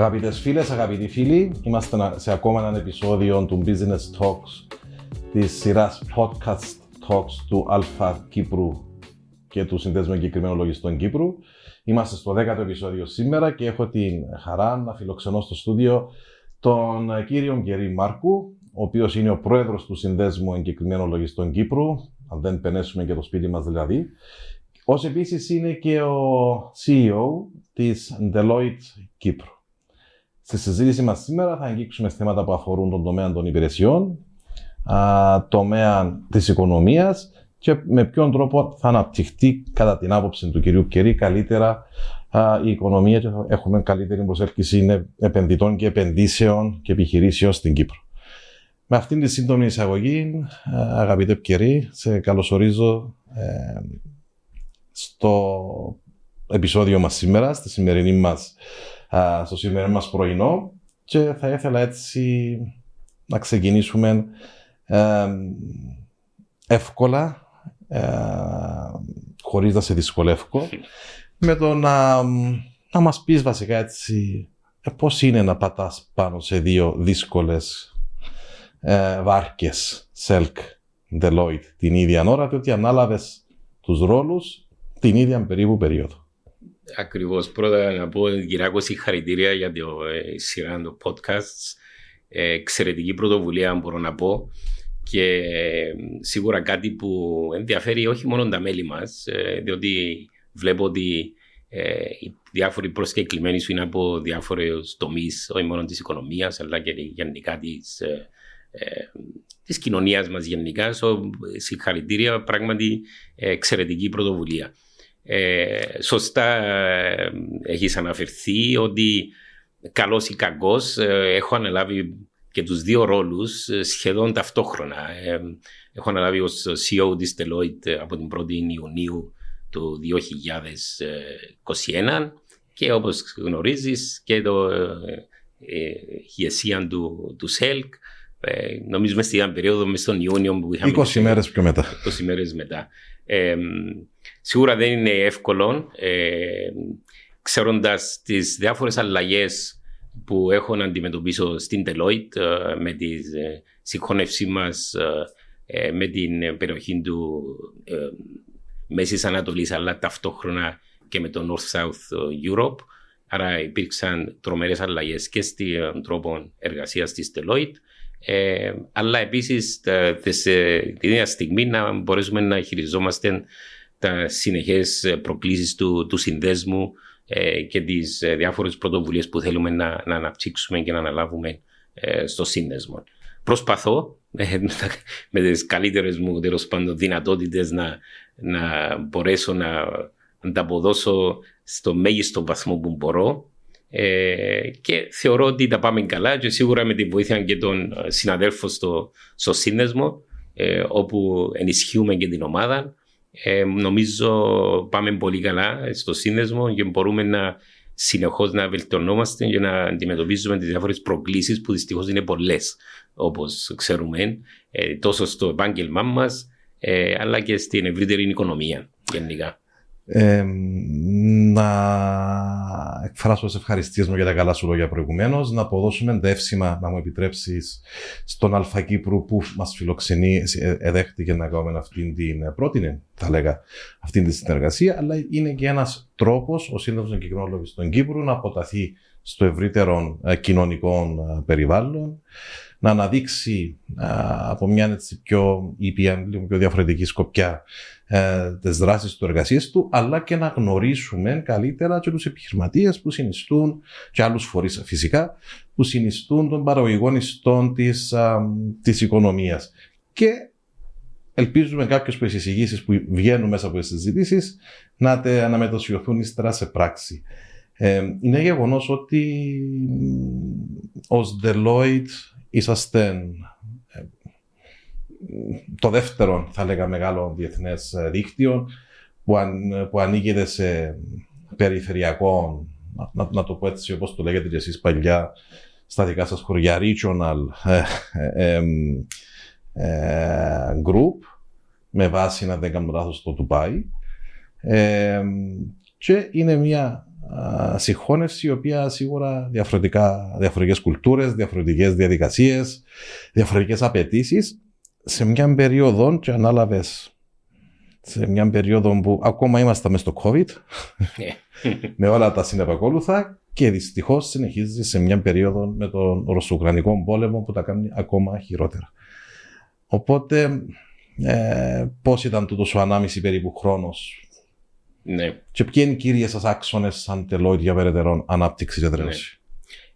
Αγαπητές φίλες, αγαπητοί φίλοι, είμαστε σε ακόμα ένα επεισόδιο του Business Talks της σειράς Podcast Talks του Αλφα Κύπρου και του Συνδέσμου Εγκεκριμένων Λογιστών Κύπρου. Είμαστε στο 10ο επεισόδιο σήμερα και έχω την χαρά να φιλοξενώ στο στούντιο τον κύριο Γκερή Μάρκου, ο οποίος είναι ο πρόεδρος του Συνδέσμου Εγκεκριμένων Λογιστών Κύπρου, αν δεν πενέσουμε και το σπίτι μας δηλαδή. Ω επίσης είναι και ο CEO της Deloitte Κύπρου. Στη συζήτηση μας σήμερα θα αγγίξουμε θέματα που αφορούν τον τομέα των υπηρεσιών, α, τομέα της οικονομίας και με ποιον τρόπο θα αναπτυχθεί κατά την άποψη του κυρίου Κερή καλύτερα α, η οικονομία και θα έχουμε καλύτερη προσέλκυση επενδυτών και επενδύσεων και επιχειρήσεων στην Κύπρο. Με αυτήν τη σύντομη εισαγωγή, αγαπητέ Κερή, σε καλωσορίζω ε, στο επεισόδιο μας σήμερα, στη σημερινή μας στο σημερινό μας πρωινό και θα ήθελα έτσι να ξεκινήσουμε εύκολα, ε, χωρίς να σε δυσκολεύω, με το να, να μας πεις βασικά έτσι ε, πώς είναι να πατάς πάνω σε δύο δύσκολες ε, βάρκες, Selk, Deloitte, την ίδια ώρα, διότι ανάλαβες τους ρόλους την ίδια περίπου περίοδο. Ακριβώς. Πρώτα να πω, Κυράκο, συγχαρητήρια για τη ε, σειρά των podcasts. Ε, εξαιρετική πρωτοβουλία, μπορώ να πω. Και ε, σίγουρα κάτι που ενδιαφέρει όχι μόνο τα μέλη μας, ε, διότι βλέπω ότι ε, οι διάφοροι προσκεκλημένοι σου είναι από διάφορους τομείς, όχι μόνο της οικονομίας, αλλά και γενικά της της κοινωνίας μας γενικά. So, συγχαρητήρια, πράγματι εξαιρετική πρωτοβουλία. Ε, σωστά ε, έχεις αναφερθεί ότι καλός ή κακός ε, έχω αναλάβει και τους δύο ρόλους ε, σχεδόν ταυτόχρονα. έχω αναλάβει ως CEO της Deloitte από την 1η Ιουνίου του 2021 και όπως γνωρίζεις και το ηγεσία του, του ΣΕΛΚ νομίζω μες στην περίοδο μες τον Ιούνιο που είχαμε 20 μέρες πιο μετά 20 μέρες μετά Σίγουρα δεν είναι εύκολο, ε, ξέροντας τις διάφορες αλλαγές που έχω να αντιμετωπίσω στην Deloitte ε, με τη ε, συγχώνευσή μας ε, ε, με την περιοχή του ε, Μέσης Ανατολής αλλά ταυτόχρονα και με το North-South Europe. Άρα υπήρξαν τρομερές αλλαγές και στην τρόπο εργασίας της Deloitte ε, αλλά επίσης την ίδια στιγμή να μπορέσουμε να χειριζόμαστε τα συνεχές ε, προκλήσεις του, του συνδέσμου ε, και τις ε, διάφορες πρωτοβουλίες που θέλουμε να, να αναπτύξουμε και να αναλάβουμε ε, στο σύνδεσμο. Προσπαθώ ε, με τις καλύτερες μου τέλος πάντων δυνατότητες να, να μπορέσω να ανταποδώσω στο μέγιστο βαθμό που μπορώ ε, και θεωρώ ότι τα πάμε καλά και σίγουρα με τη βοήθεια και των συναδέλφων στο, στο σύνδεσμο όπου ενισχύουμε και την ομάδα ε, νομίζω πάμε πολύ καλά στο σύνδεσμο και μπορούμε να συνεχώς να βελτιωνόμαστε και να αντιμετωπίζουμε τις διάφορες προκλήσεις που δυστυχώς είναι πολλές, όπως ξέρουμε, ε, τόσο στο επάγγελμά μας, ε, αλλά και στην ευρύτερη οικονομία γενικά να εκφράσω τις ευχαριστίες μου για τα καλά σου λόγια προηγουμένως, να αποδώσουμε δεύσιμα, να μου επιτρέψεις, στον Αλφα Κύπρου που μας φιλοξενεί, ε, εδέχτηκε να κάνουμε αυτήν την ε, πρώτη, θα λέγα, αυτήν τη συνεργασία, αλλά είναι και ένας τρόπος ο Σύνδεσμος Εγκεκριμένων στον Κύπρου να αποταθεί στο ευρύτερο ε, κοινωνικό περιβάλλον, να αναδείξει από μια έτσι πιο ήπια, λίγο πιο διαφορετική σκοπιά ε, τις δράσεις του εργασίες του, αλλά και να γνωρίσουμε καλύτερα και τους επιχειρηματίες που συνιστούν, και άλλους φορείς φυσικά, που συνιστούν των παραγωγικών ιστών της, α, της οικονομίας. Και ελπίζουμε κάποιες από τις εισηγήσεις που βγαίνουν μέσα από τις συζητήσεις να, τε, να μετασιωθούν ύστερα σε πράξη. Ε, είναι γεγονός ότι ως Deloitte είσαστε ε, το δεύτερο, θα λέγα, μεγάλο διεθνές ε, δίκτυο που, αν, που ανήκεται σε περιφερειακό, να, να, το πω έτσι όπως το λέγετε και εσείς παλιά, στα δικά σας χωριά, regional ε, group, με βάση, να δεν κάνω λάθος, το Dubai. και είναι μια συγχώνευση η οποία σίγουρα διαφορετικά, διαφορετικές κουλτούρες, διαφορετικές διαδικασίες, διαφορετικές απαιτήσεις σε μια περίοδο και ανάλαβες σε μια περίοδο που ακόμα είμαστε μέσα στο COVID ναι. με όλα τα συνεπακόλουθα και δυστυχώς συνεχίζεις σε μια περίοδο με τον Ρωσοουκρανικό πόλεμο που τα κάνει ακόμα χειρότερα. Οπότε, ε, πώς ήταν τούτο ο ανάμιση περίπου χρόνος, ναι. και ποιοι είναι οι κύριε σας άξονες σαν τελόι για περαιτέρω ανάπτυξη και δράση. Ναι.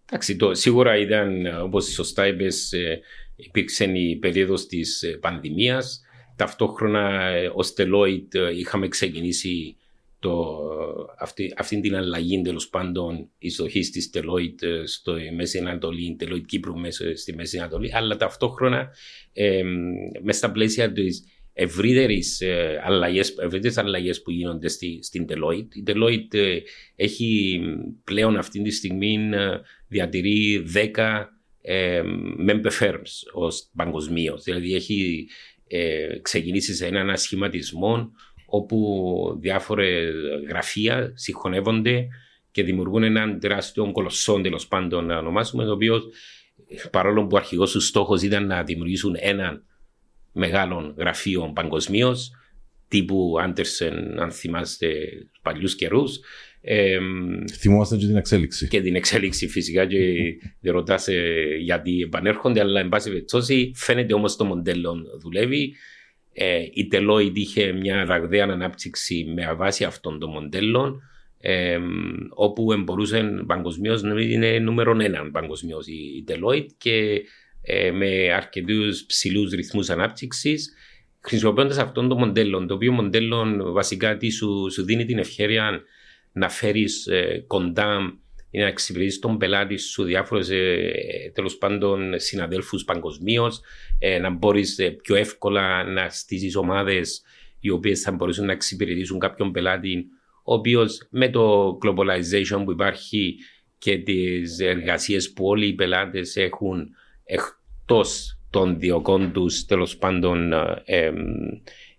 Εντάξει, το, σίγουρα ήταν, όπως σωστά είπες, ε, υπήρξε η περίοδος της ε, πανδημίας. Ταυτόχρονα, ε, ως Deloitte είχαμε ξεκινήσει το, αυτή, αυτή την αλλαγή τέλος πάντων εισδοχής της Deloitte στο Μέση Ανατολή, Deloitte Κύπρου μέσα στη Μέση Ανατολή, αλλά ταυτόχρονα ε, μέσα στα πλαίσια της ευρύτερε αλλαγές που γίνονται στη, στην Deloitte. Η Deloitte ε, έχει πλέον αυτή τη στιγμή ε, διατηρεί 10 ε, member firms ως παγκοσμίως. Δηλαδή έχει ε, ξεκινήσει σε έναν ασχηματισμό όπου διάφορες γραφεία συγχωνεύονται και δημιουργούν έναν τεράστιο κολοσσό τέλος πάντων να ονομάσουμε, το οποίος παρόλο που ο αρχικό τους στόχος ήταν να δημιουργήσουν έναν μεγάλο γραφείο παγκοσμίως, τύπου Άντερσεν, αν θυμάστε παλιούς καιρούς. Ε, Θυμόμαστε και την εξέλιξη. Και την εξέλιξη φυσικά και δεν ρωτάς γιατί επανέρχονται, αλλά εν πάση περιπτώσει φαίνεται όμως το μοντέλο δουλεύει. Ε, η Deloitte είχε μια ραγδαία ανάπτυξη με βάση αυτών των μοντέλων ε, όπου μπορούσε παγκοσμίως να είναι νούμερο ένα παγκοσμίως η Deloitte και ε, με αρκετούς ψηλούς ρυθμούς ανάπτυξης χρησιμοποιώντας αυτόν το μοντέλο, το οποίο μοντέλο βασικά τι σου, σου δίνει την ευκαιρία να φέρεις ε, κοντά ή να εξυπηρετήσεις τον πελάτη σου διάφορου ε, τέλος πάντων συναδέλφους παγκοσμίως, ε, να μπορείς ε, πιο εύκολα να στήσεις ομάδες οι οποίες θα μπορούσαν να εξυπηρετήσουν κάποιον πελάτη, ο οποίος με το globalization που υπάρχει και τις εργασίες που όλοι οι πελάτες έχουν εκτός των διοκών τους τέλος πάντων ε,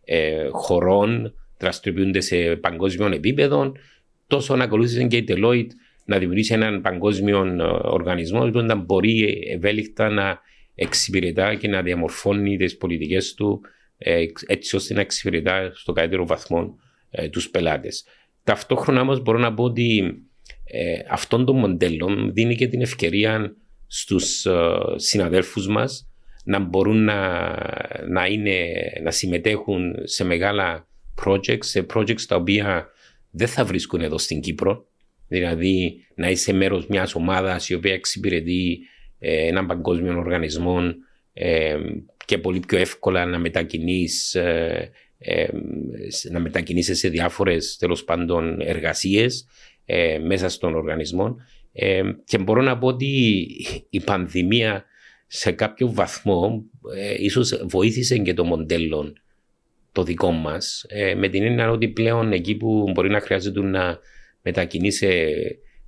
ε, χωρών, δραστηριοποιούνται σε παγκόσμιο επίπεδο, τόσο να ακολούθησε και η Deloitte να δημιουργήσει έναν παγκόσμιο ε, οργανισμό που να μπορεί ευέλικτα να εξυπηρετά και να διαμορφώνει τις πολιτικές του ε, έτσι ώστε να εξυπηρετά στο καλύτερο βαθμό ε, τους πελάτες. Ταυτόχρονα όμως μπορώ να πω ότι ε, αυτόν τον μοντέλο δίνει και την ευκαιρία στους ε, συναδέλφους μας να μπορούν να, να, είναι, να συμμετέχουν σε μεγάλα projects, σε projects τα οποία δεν θα βρίσκουν εδώ στην Κύπρο. Δηλαδή να είσαι μέρος μιας ομάδας η οποία εξυπηρετεί ε, έναν παγκόσμιο οργανισμό ε, και πολύ πιο εύκολα να μετακινείς, ε, ε να μετακινήσεις σε διάφορες τέλος πάντων εργασίες ε, μέσα στον οργανισμό. Ε, και μπορώ να πω ότι η πανδημία σε κάποιο βαθμό ίσως βοήθησε και το μοντέλο το δικό μας με την έννοια ότι πλέον εκεί που μπορεί να χρειάζεται να μετακινήσει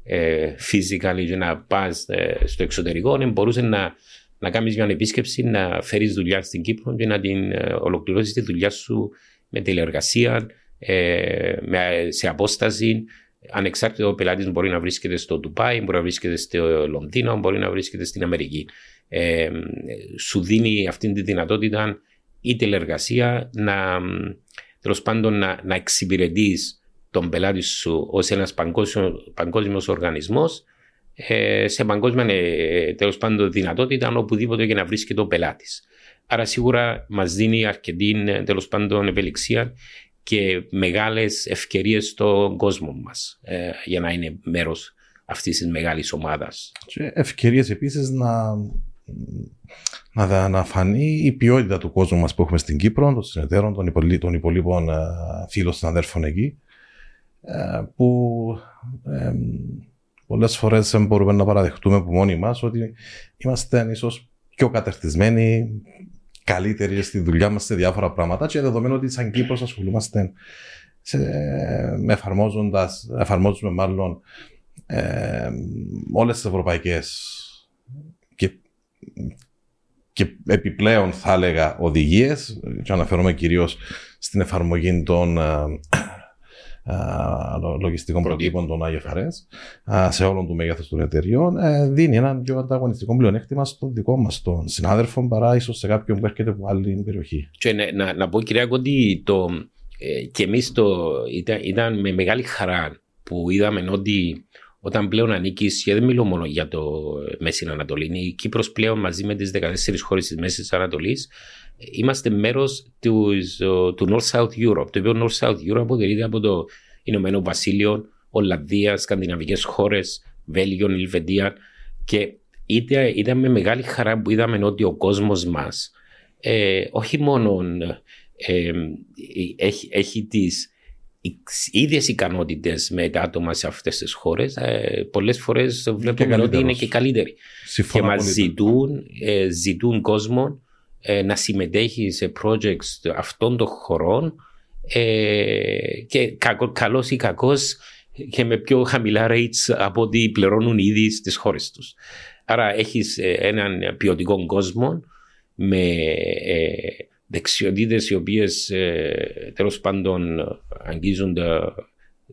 ε, physically και να πας ε, στο εξωτερικό, ναι, μπορούσε να, να κάνεις μια επίσκεψη, να φέρεις δουλειά στην Κύπρο και να την ε, ολοκληρώσεις τη δουλειά σου με τηλεεργασία, ε, με, σε απόσταση. Ανεξάρτητο ο πελάτης μπορεί να βρίσκεται στο Ντουπάι, μπορεί να βρίσκεται στο Λονδίνο, μπορεί να βρίσκεται στην Αμερική. Ε, σου δίνει αυτή τη δυνατότητα η τηλεεργασία να τέλος πάντων να, να εξυπηρετείς τον πελάτη σου ως ένας παγκόσμιο οργανισμός ε, σε παγκόσμια ε, τέλος πάντων δυνατότητα οπουδήποτε και να βρίσκεται ο πελάτης. Άρα σίγουρα μας δίνει αρκετή ε, τέλος πάντων ευελιξία και μεγάλες ευκαιρίες στον κόσμο μας για να είναι μέρος αυτής της μεγάλης ομάδας. Και ευκαιρίες επίσης να, να, να φανεί η ποιότητα του κόσμου μας που έχουμε στην Κύπρο, των συνεταίρων, των υπολείπων φίλων συναδέρφων εκεί ε, που ε, πολλές φορές δεν μπορούμε να παραδεχτούμε από μόνοι μας ότι είμαστε ίσως πιο κατερτισμένοι, καλύτεροι στη δουλειά μας σε διάφορα πράγματα και δεδομένου ότι σαν Κύπρος ασχολούμαστε σε, εφαρμόζοντας, εφαρμόζουμε μάλλον ε, όλες τις ευρωπαϊκές και, και επιπλέον θα έλεγα οδηγίες και αναφέρομαι κυρίως στην εφαρμογή των λογιστικών προτύπων των IFRS σε όλων του μέγεθου των εταιριών, ε, δίνει ένα πιο ανταγωνιστικό πλεονέκτημα στο δικό μας, των συνάδελφων, παρά ίσως σε κάποιον που έρχεται από άλλη περιοχή. Και να, να, να πω, κυρία ότι το, ε, και εμείς ήταν, ήταν με μεγάλη χαρά που είδαμε ότι όταν πλέον ανήκεις, και δεν μιλώ μόνο για το Μέση Ανατολή, η Κύπρος πλέον μαζί με τις 14 χώρες της Μέσης Ανατολής, είμαστε μέρος τους, του North-South Europe. Το οποίο North-South Europe αποτελείται από το Ηνωμένο Βασίλειο, Ολλανδία, σκανδιναβικές χώρες, Βέλγιο, Ελβετία. Και ήταν με μεγάλη χαρά που είδαμε ότι ο κόσμος μας ε, όχι μόνο ε, έχει, έχει τις ίδιες ικανότητες με τα άτομα σε αυτές τις χώρες, ε, πολλές φορές βλέπουμε ότι είναι και καλύτεροι. και μας ζητούν, ε, ζητούν κόσμο ε, να συμμετέχει σε projects αυτών των χωρών ε, και κακό, καλός ή κακός και με πιο χαμηλά rates από ό,τι πληρώνουν ήδη στις χώρες τους. Άρα έχεις ε, έναν ποιοτικό κόσμο με ε, δεξιοτήτες οι οποίες ε, τέλος πάντων αγγίζουν τα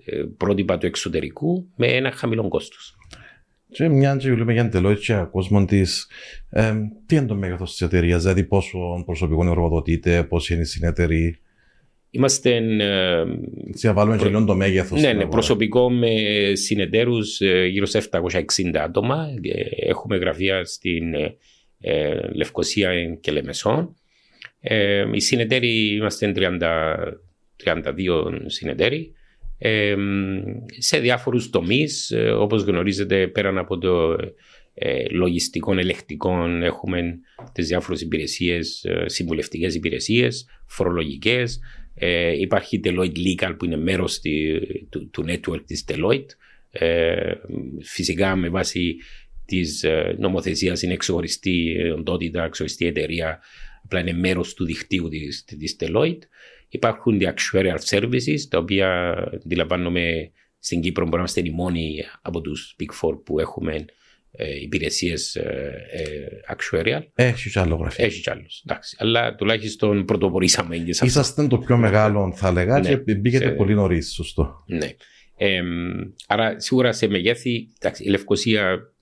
ε, πρότυπα του εξωτερικού με ένα χαμηλό κόστος. Και μια και βλέπουμε για την και κόσμο της, ε, τι είναι το μέγεθος της εταιρείας, δηλαδή πόσο προσωπικό εργοδοτείται, πόσοι είναι οι συνέτεροι. Είμαστε. Ε, Τι βάλουμε προ... και το μέγεθος. Ναι, ναι, προσωπικό με συνεταίρους ε, γύρω σε 760 άτομα. Έχουμε γραφεία στην ε, Λευκοσία και Λεμεσόν. Ε, οι συνεταίροι είμαστε 30, 32 συνεταίροι. Ε, σε διάφορους τομείς ε, όπως γνωρίζετε πέραν από το ε, λογιστικών ελεκτικών έχουμε τις διάφορες υπηρεσίες, ε, συμβουλευτικές υπηρεσίες, φορολογικές. Ε, υπάρχει Deloitte Legal που είναι μέρος τη, του, του network της Deloitte. Ε, φυσικά με βάση της νομοθεσίας είναι εξοχωριστή οντότητα, εξοχωριστή εταιρεία απλά είναι μέρος του δικτύου της, της Deloitte. Υπάρχουν the actuarial services, τα οποία αντιλαμβάνομαι στην Κύπρο μπορεί να είμαστε οι μόνοι από τους Big Four που έχουμε ε, υπηρεσίες ε, ε, actuarial. Έχεις κι άλλο γραφείο. Έχεις κι άλλο. Εντάξει. Αλλά τουλάχιστον πρωτοπορήσαμε. Είσαστε το πιο μεγάλο, θα λέγα, ναι, και μπήκατε σε... πολύ νωρίς. Σωστό. Ναι. Ε, άρα σίγουρα σε μεγέθη, εντάξει, η Λευκοσία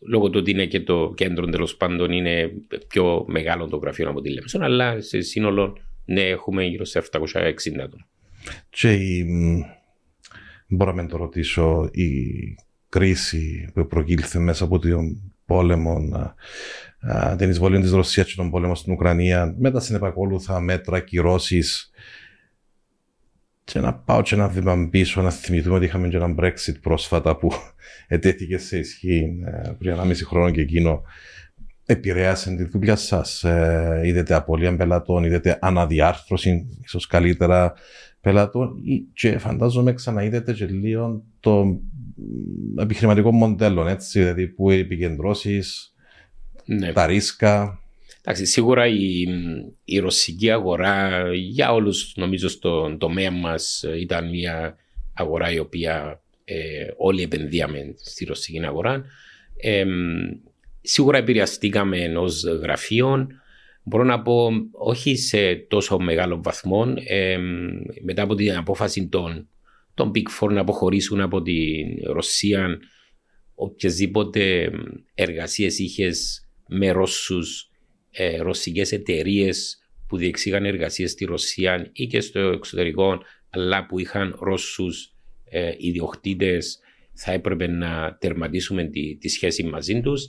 λόγω του ότι είναι και το κέντρο τέλος πάντων είναι πιο μεγάλο το γραφείο από τη Λεμεσόν, αλλά σε σύνολο ναι, έχουμε γύρω σε 760 άτομα. Και η, μπορώ να το ρωτήσω, η κρίση που προκύλθε μέσα από τον πόλεμο, την εισβολή της Ρωσίας και τον πόλεμο στην Ουκρανία, με τα συνεπακόλουθα μέτρα, κυρώσεις, και να πάω και ένα βήμα πίσω, να θυμηθούμε ότι είχαμε και ένα Brexit πρόσφατα που ετέθηκε σε ισχύ ε, πριν ένα μισή χρόνο και εκείνο επηρέασε τη δουλειά σας. Ε, είδατε απώλεια πελατών, είδατε αναδιάρθρωση, ίσως καλύτερα πελατών, και φαντάζομαι ξαναείδετε και λίγο το επιχειρηματικό μοντέλο, έτσι, δηλαδή που επικεντρώσεις, ναι. τα ρίσκα. Εντάξει, σίγουρα η, η ρωσική αγορά για όλους νομίζω στον τομέα μας ήταν μια αγορά η οποία ε, όλοι επενδύαμε στη ρωσική αγορά. Ε, σίγουρα επηρεαστήκαμε ενός γραφείο. Μπορώ να πω όχι σε τόσο μεγάλο βαθμό. Ε, μετά από την απόφαση των, των Big Four να αποχωρήσουν από την Ρωσία, οποιασδήποτε εργασίες είχες με Ρώσους ε, ρωσικές εταιρείες που διεξήγαν εργασίες στη Ρωσία ή και στο εξωτερικό αλλά που είχαν Ρώσους ε, ιδιοκτήτες θα έπρεπε να τερματίσουμε τη, τη σχέση μαζί τους.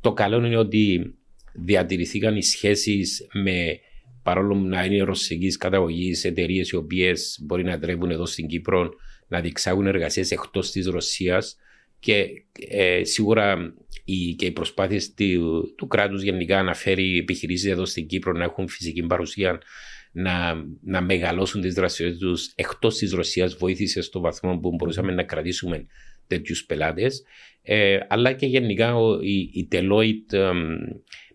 Το καλό είναι ότι διατηρηθήκαν οι σχέσεις με παρόλο να είναι ρωσικής καταγωγής εταιρείες οι οποίες μπορεί να τρέχουν εδώ στην Κύπρο να διεξάγουν εργασίες εκτός της Ρωσίας και ε, σίγουρα οι, και οι προσπάθειες του, του κράτους γενικά να φέρει επιχειρήσεις εδώ στην Κύπρο να έχουν φυσική παρουσία, να, να μεγαλώσουν τις δραστηριότητες τους εκτός της Ρωσίας, βοήθησε στο βαθμό που μπορούσαμε να κρατήσουμε τέτοιους πελάτες. Ε, αλλά και γενικά η, η Deloitte, ε,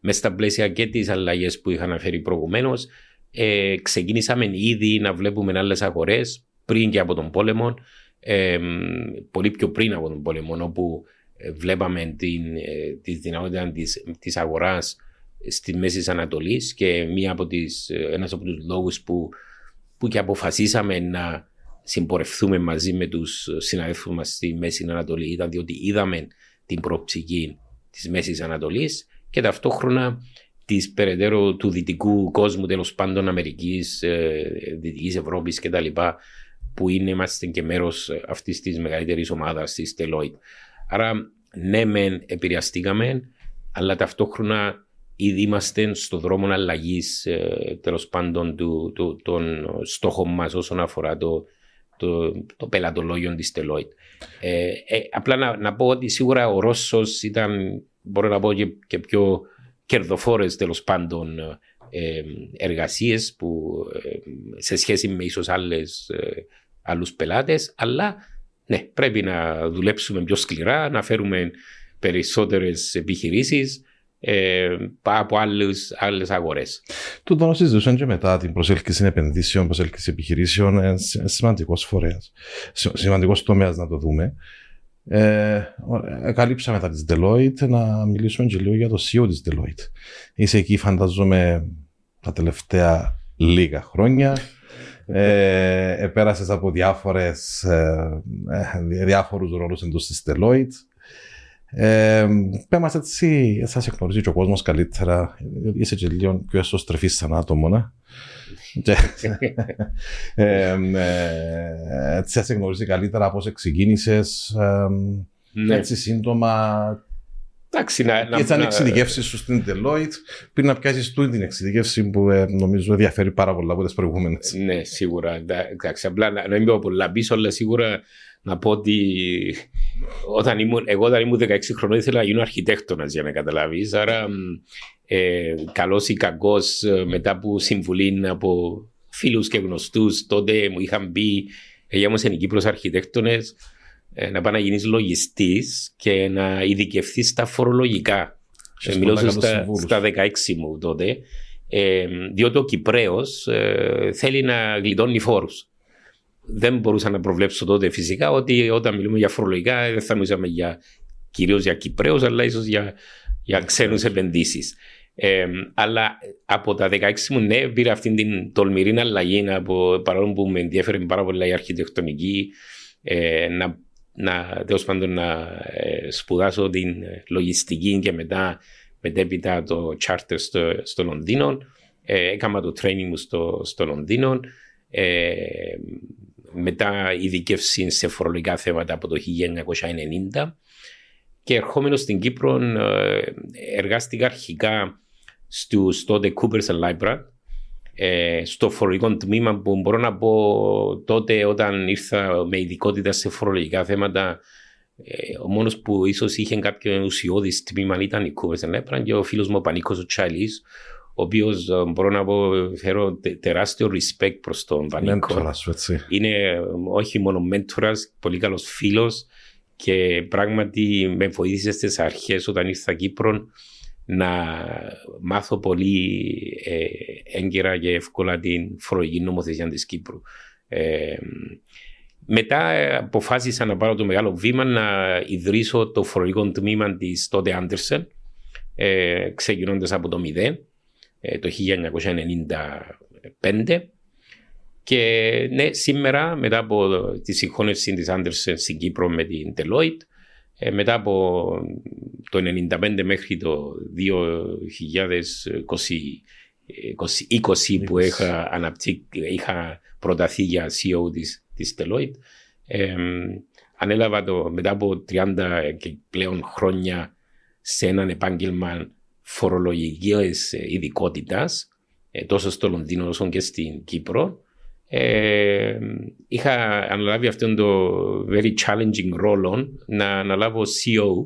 μέσα στα πλαίσια και τις αλλαγές που είχα αναφέρει προηγουμένως, ε, ξεκίνησαμε ήδη να βλέπουμε άλλες αγορές πριν και από τον πόλεμο ε, πολύ πιο πριν από τον πόλεμο, όπου ε, βλέπαμε την, ε, τη δυνατότητα της, της αγοράς στη Μέση Ανατολής και μία από τις, ένας από τους λόγους που, που και αποφασίσαμε να, συμπορευθούμε μαζί με τους συναδέλφους μας στη Μέση Ανατολής ήταν διότι είδαμε την προοπτική της Μέσης Ανατολής και ταυτόχρονα της περαιτέρω του δυτικού κόσμου, τέλος πάντων Αμερικής, ε, Δυτικής Ευρώπης κτλ. που είναι, είμαστε και μέρος αυτής της μεγαλύτερης ομάδας της Deloitte. Άρα, ναι, μεν επηρεαστήκαμε, αλλά ταυτόχρονα ήδη είμαστε στο δρόμο αλλαγής ε, τέλος πάντων του, του, των στόχων μας όσον αφορά το, το, το πελατολόγιο της Deloitte. Ε, ε, απλά να, να, πω ότι σίγουρα ο Ρώσος ήταν, μπορώ να πω και, και πιο κερδοφόρες τέλος πάντων ε, εργασίες που ε, σε σχέση με ίσως άλλες άλλους πελάτες, αλλά ναι, πρέπει να δουλέψουμε πιο σκληρά, να φέρουμε περισσότερες επιχειρήσεις ε, από άλλες, άλλες αγορές. Το το συζητούσαν και μετά την προσέλκυση επενδύσεων, προσέλκυση επιχειρήσεων, είναι σημαντικός φορέας, σημαντικός τομέας να το δούμε. Ε, καλύψαμε τα της Deloitte να μιλήσουμε και λίγο για το CEO της Deloitte. Είσαι εκεί φανταζόμαι τα τελευταία λίγα χρόνια. Ε, επέρασες από διάφορες, ε, ε, διάφορους ρόλους εντός της Deloitte. Ε, μας έτσι, θα σε γνωρίζει και ο κόσμος καλύτερα. Είσαι και λίγο πιο εσωστρεφής σαν άτομο, να. ε, ε, έτσι θα σε γνωρίζει καλύτερα πώς ξεκίνησες. Ε, ναι. Έτσι σύντομα Εντάξει, να, να, ήταν να... εξειδικεύσεις σου στην Deloitte πριν να πιάσεις του την εξειδικεύση που ε, νομίζω ενδιαφέρει πάρα πολλά από τις προηγούμενες. Ναι, σίγουρα. Εντάξει, απλά να, να μην πω πολλά πίσω, αλλά σίγουρα να πω ότι όταν ήμουν, εγώ όταν ήμουν 16 χρονών ήθελα να γίνω αρχιτέκτονας για να καταλάβεις. Άρα, ε, καλός ή κακός, ε, μετά από συμβουλή από φίλους και γνωστούς, τότε μου είχαν πει, για μου είναι Κύπρο αρχιτέκτονες, ε, να πάει να γίνεις λογιστής και να ειδικευθείς στα φορολογικά. Ε, μιλώ στα, στα 16 μου τότε. Ε, διότι ο Κυπρέος ε, θέλει να γλιτώνει φόρους. Δεν μπορούσα να προβλέψω τότε φυσικά ότι όταν μιλούμε για φορολογικά δεν θα μιλούσαμε για, κυρίως για Κυπρέους αλλά ίσως για, για ξένους επενδύσεις. Ε, αλλά από τα 16 μου ναι πήρα αυτή την τολμηρή αλλαγή από, παρόλο που με ενδιαφέρει πάρα πολύ η αρχιτεκτονική ε, να να, τέλος πάντων, να ε, σπουδάσω την λογιστική και μετά μετέπειτα το charter στο, στο Λονδίνο. Ε, έκανα το training μου στο, στο Λονδίνο. Ε, μετά ειδικεύση σε φορολογικά θέματα από το 1990 και ερχόμενος στην Κύπρο ε, εργάστηκα αρχικά στους τότε Coopers and Libra ε, στο φορολογικό τμήμα που μπορώ να πω τότε όταν ήρθα με ειδικότητα σε φορολογικά θέματα ε, ο μόνος που ίσως είχε κάποιο ουσιώδης τμήμα ήταν η Κούβερ Λέπραν και ο φίλος μου ο Πανίκος ο Τσάλη, ο οποίος ε, μπορώ να πω φέρω τεράστιο respect προς τον Πανίκο. Είναι όχι μόνο μέντορας, πολύ καλός φίλος και πράγματι με βοήθησε στις αρχές όταν ήρθα Κύπρο να μάθω πολύ ε, έγκαιρα και εύκολα την φορολογική νομοθεσία της Κύπρου. Ε, μετά αποφάσισα να πάρω το μεγάλο βήμα να ιδρύσω το φορολογικό τμήμα της τότε Άντερσεν ε, ξεκινώντας από το 0 ε, το 1995 και ναι, σήμερα μετά από τη συγχώνευση της Άντερσεν στην Κύπρο με την Deloitte ε, μετά από το 1995 μέχρι το 2020 που είχα, αναπτύ, είχα προταθεί για CEO της, της Deloitte ε, ανέλαβα το μετά από 30 και πλέον χρόνια σε έναν επάγγελμα φορολογικής ειδικότητας, ε, τόσο στο Λονδίνο όσο και στην Κύπρο ε, είχα αναλάβει αυτόν το very challenging ρόλο να αναλάβω CEO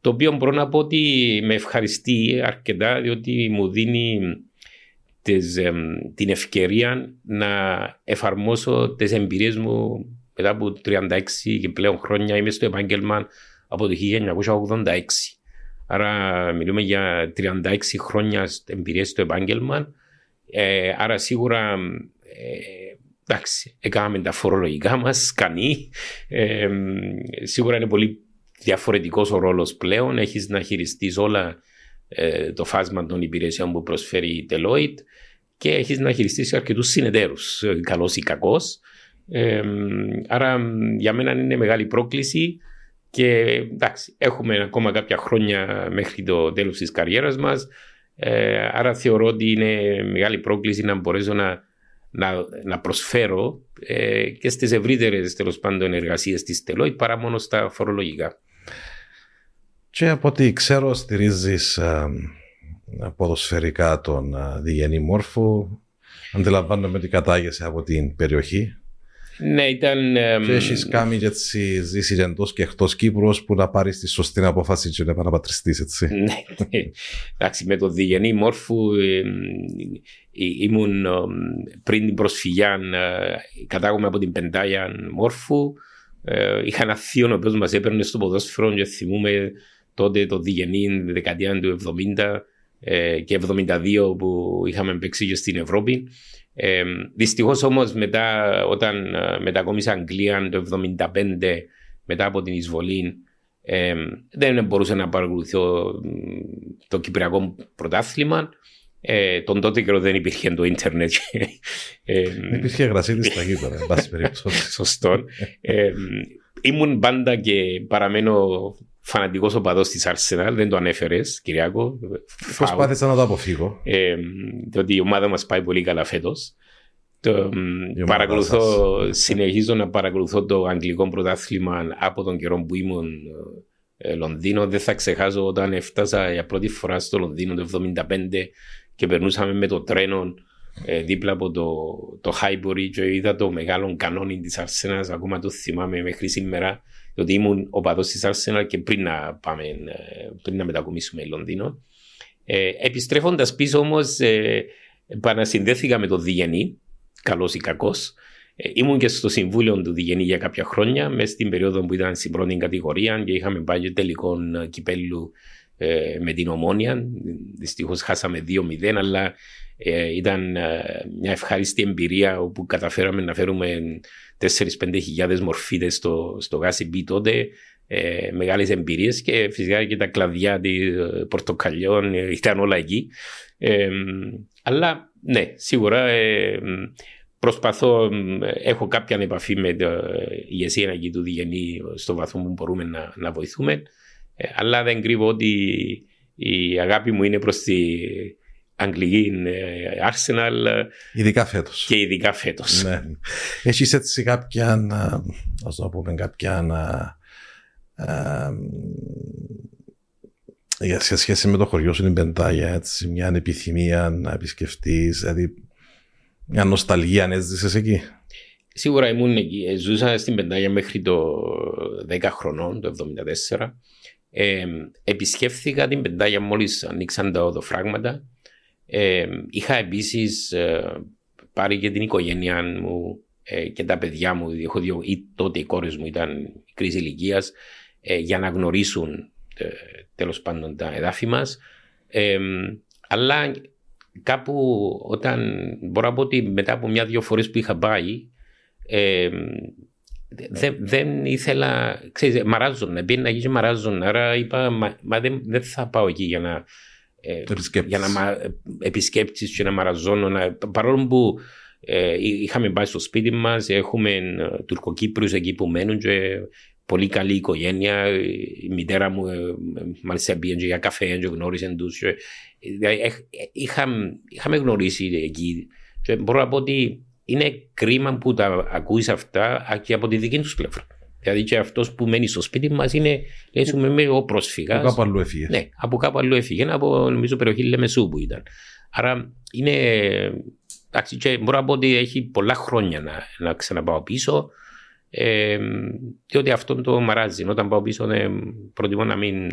το οποίο μπορώ να πω ότι με ευχαριστεί αρκετά διότι μου δίνει τις, την ευκαιρία να εφαρμόσω τις εμπειρίες μου μετά από 36 και πλέον χρόνια είμαι στο επάγγελμα από το 1986. Άρα μιλούμε για 36 χρόνια εμπειρίες στο επάγγελμα. Ε, άρα σίγουρα ε, εντάξει, έκαναμε τα φορολογικά μας, κανεί. Ε, σίγουρα είναι πολύ διαφορετικός ο ρόλος πλέον. Έχεις να χειριστείς όλα ε, το φάσμα των υπηρεσιών που προσφέρει η Deloitte και έχεις να χειριστείς αρκετούς συνεταίρους, καλός ή κακός. Ε, άρα για μένα είναι μεγάλη πρόκληση και εντάξει, έχουμε ακόμα κάποια χρόνια μέχρι το τέλος της καριέρας μας. Ε, άρα θεωρώ ότι είναι μεγάλη πρόκληση να μπορέσω να, να, να προσφέρω ε, και στις ευρύτερες τέλος πάντων εργασίες της Τελόιτ παρά μόνο στα φορολογικά. Και από ό,τι ξέρω στηρίζεις ε, ποδοσφαιρικά τον ε, Διγενή Μόρφου. Αντιλαμβάνομαι ότι κατάγεσαι από την περιοχή. Ναι, ήταν. Και έχεις κάνει και έτσι ζήσει εντός και εκτός Κύπρου που να πάρεις τη σωστή απόφαση και να επαναπατριστείς, έτσι. ναι, ναι. Εντάξει, με το Διγενή Μόρφου ε, ήμουν πριν την προσφυγιά, ε, κατάγομαι από την Πεντάγια Μόρφου. Ε, είχα ένα θείο ο οποίος μας έπαιρνε στο ποδόσφαιρο και θυμούμε τότε το Διγενή δεκαετία του 70 ε, και 72 που είχαμε παίξει και στην Ευρώπη. Ε, Δυστυχώς όμως μετά, όταν ε, μετακόμισα Αγγλία το 1975 μετά από την εισβολή, ε, δεν μπορούσα να παρακολουθώ το Κυπριακό πρωτάθλημα. Ε, τον τότε καιρό δεν υπήρχε το ίντερνετ. Ε, υπήρχε γρασίδι στα γήπεδα, εν πάση περιπτώσει. Σωστό. Ε, ήμουν πάντα και παραμένω φανατικός οπαδός της Arsenal, δεν το ανέφερες, Κυριακό. Προσπάθησα να το αποφύγω. Ε, ότι η ομάδα μας πάει πολύ καλά φέτος. παρακολουθώ, συνεχίζω να παρακολουθώ το αγγλικό πρωτάθλημα από τον καιρό που ήμουν ε, Λονδίνο. Δεν θα ξεχάσω όταν έφτασα για πρώτη φορά στο Λονδίνο το 1975 και περνούσαμε με το τρένο ε, δίπλα από το, το Highbury και είδα το μεγάλο κανόνι της Αρσένας, ακόμα το θυμάμαι μέχρι σήμερα διότι ήμουν ο παδός της Arsenal και πριν να, πάμε, ε, πριν να μετακομίσουμε Λονδίνο. Ε, επιστρέφοντας πίσω όμως ε, επανασυνδέθηκα με το Διγενή, καλός ή κακός. Ε, ήμουν και στο συμβούλιο του Διγενή για κάποια χρόνια, μέσα στην περίοδο που ήταν στην πρώτη κατηγορία και είχαμε πάει τελικό ε, κυπέλου ε, με την Ομόνια. Δυστυχώς χάσαμε 2-0, αλλά ε, ήταν ε, μια ευχάριστη εμπειρία όπου καταφέραμε να φέρουμε 4-5 χιλιάδες μορφίδες στο, στο Γάσι τότε. Ε, μεγάλες εμπειρίες και φυσικά και τα κλαδιά των πορτοκαλιών ήταν όλα εκεί. αλλά ναι, σίγουρα προσπαθώ, έχω κάποια επαφή με την ηγεσία εκεί του Διγενή στο βαθμό που μπορούμε να, να βοηθούμε. αλλά δεν κρύβω ότι η αγάπη μου είναι προς τη Αγγλική Arsenal. Ειδικά φέτος. Και ειδικά φέτος. Ναι. Έχεις έτσι κάποια, ας το πούμε, κάποια για σε σχέση με το χωριό σου την Πεντάγια, έτσι, μια ανεπιθυμία να επισκεφτείς, δηλαδή μια νοσταλγία αν έζησες εκεί; Σίγουρα ήμουν εκεί. Ε, ζούσα στην Πεντάγια μέχρι το 10 χρονών, το 1974. Ε, επισκέφθηκα την Πεντάγια μόλις ανοίξαν τα οδοφράγματα ε, είχα επίσης ε, πάρει και την οικογένειά μου ε, και τα παιδιά μου, έχω δύο, ή τότε οι κόρες μου ήταν κρίση ηλικίας, ε, για να γνωρίσουν ε, τέλος πάντων τα εδάφη μας. αλλά κάπου όταν μπορώ να πω ότι μετά από μια-δυο φορές που είχα πάει, δεν, δεν ήθελα, ξέρεις, μαράζον, να πει να γίνει μαράζον. Άρα είπα, μα, μα δεν, δεν θα πάω εκεί για να ε, για να επισκέπτεις και να μαραζώνω. Να, παρόλο που ε, είχαμε πάει στο σπίτι μας, έχουμε ε, Τουρκοκύπριους εκεί που μένουν και πολύ καλή οικογένεια. Η μητέρα μου ε, μάλιστα πήγε για καφέ και γνώρισε τους. Είχαμε, είχαμε γνωρίσει εκεί. Και μπορώ να πω ότι είναι κρίμα που τα ακούεις αυτά και από τη δική τους πλευρά. Δηλαδή και αυτός που μένει στο σπίτι μας είναι, λέει, με ο πρόσφυγας. Από κάπου αλλού έφυγε. Ναι, από κάπου αλλού έφυγε. Από νομίζω περιοχή Λεμεσού που ήταν. Άρα είναι. Εντάξει, και μπορώ να πω ότι έχει πολλά χρόνια να, να ξαναπάω πίσω. Ε, διότι αυτό το μαράζει. Όταν πάω πίσω, ναι, προτιμώ να μην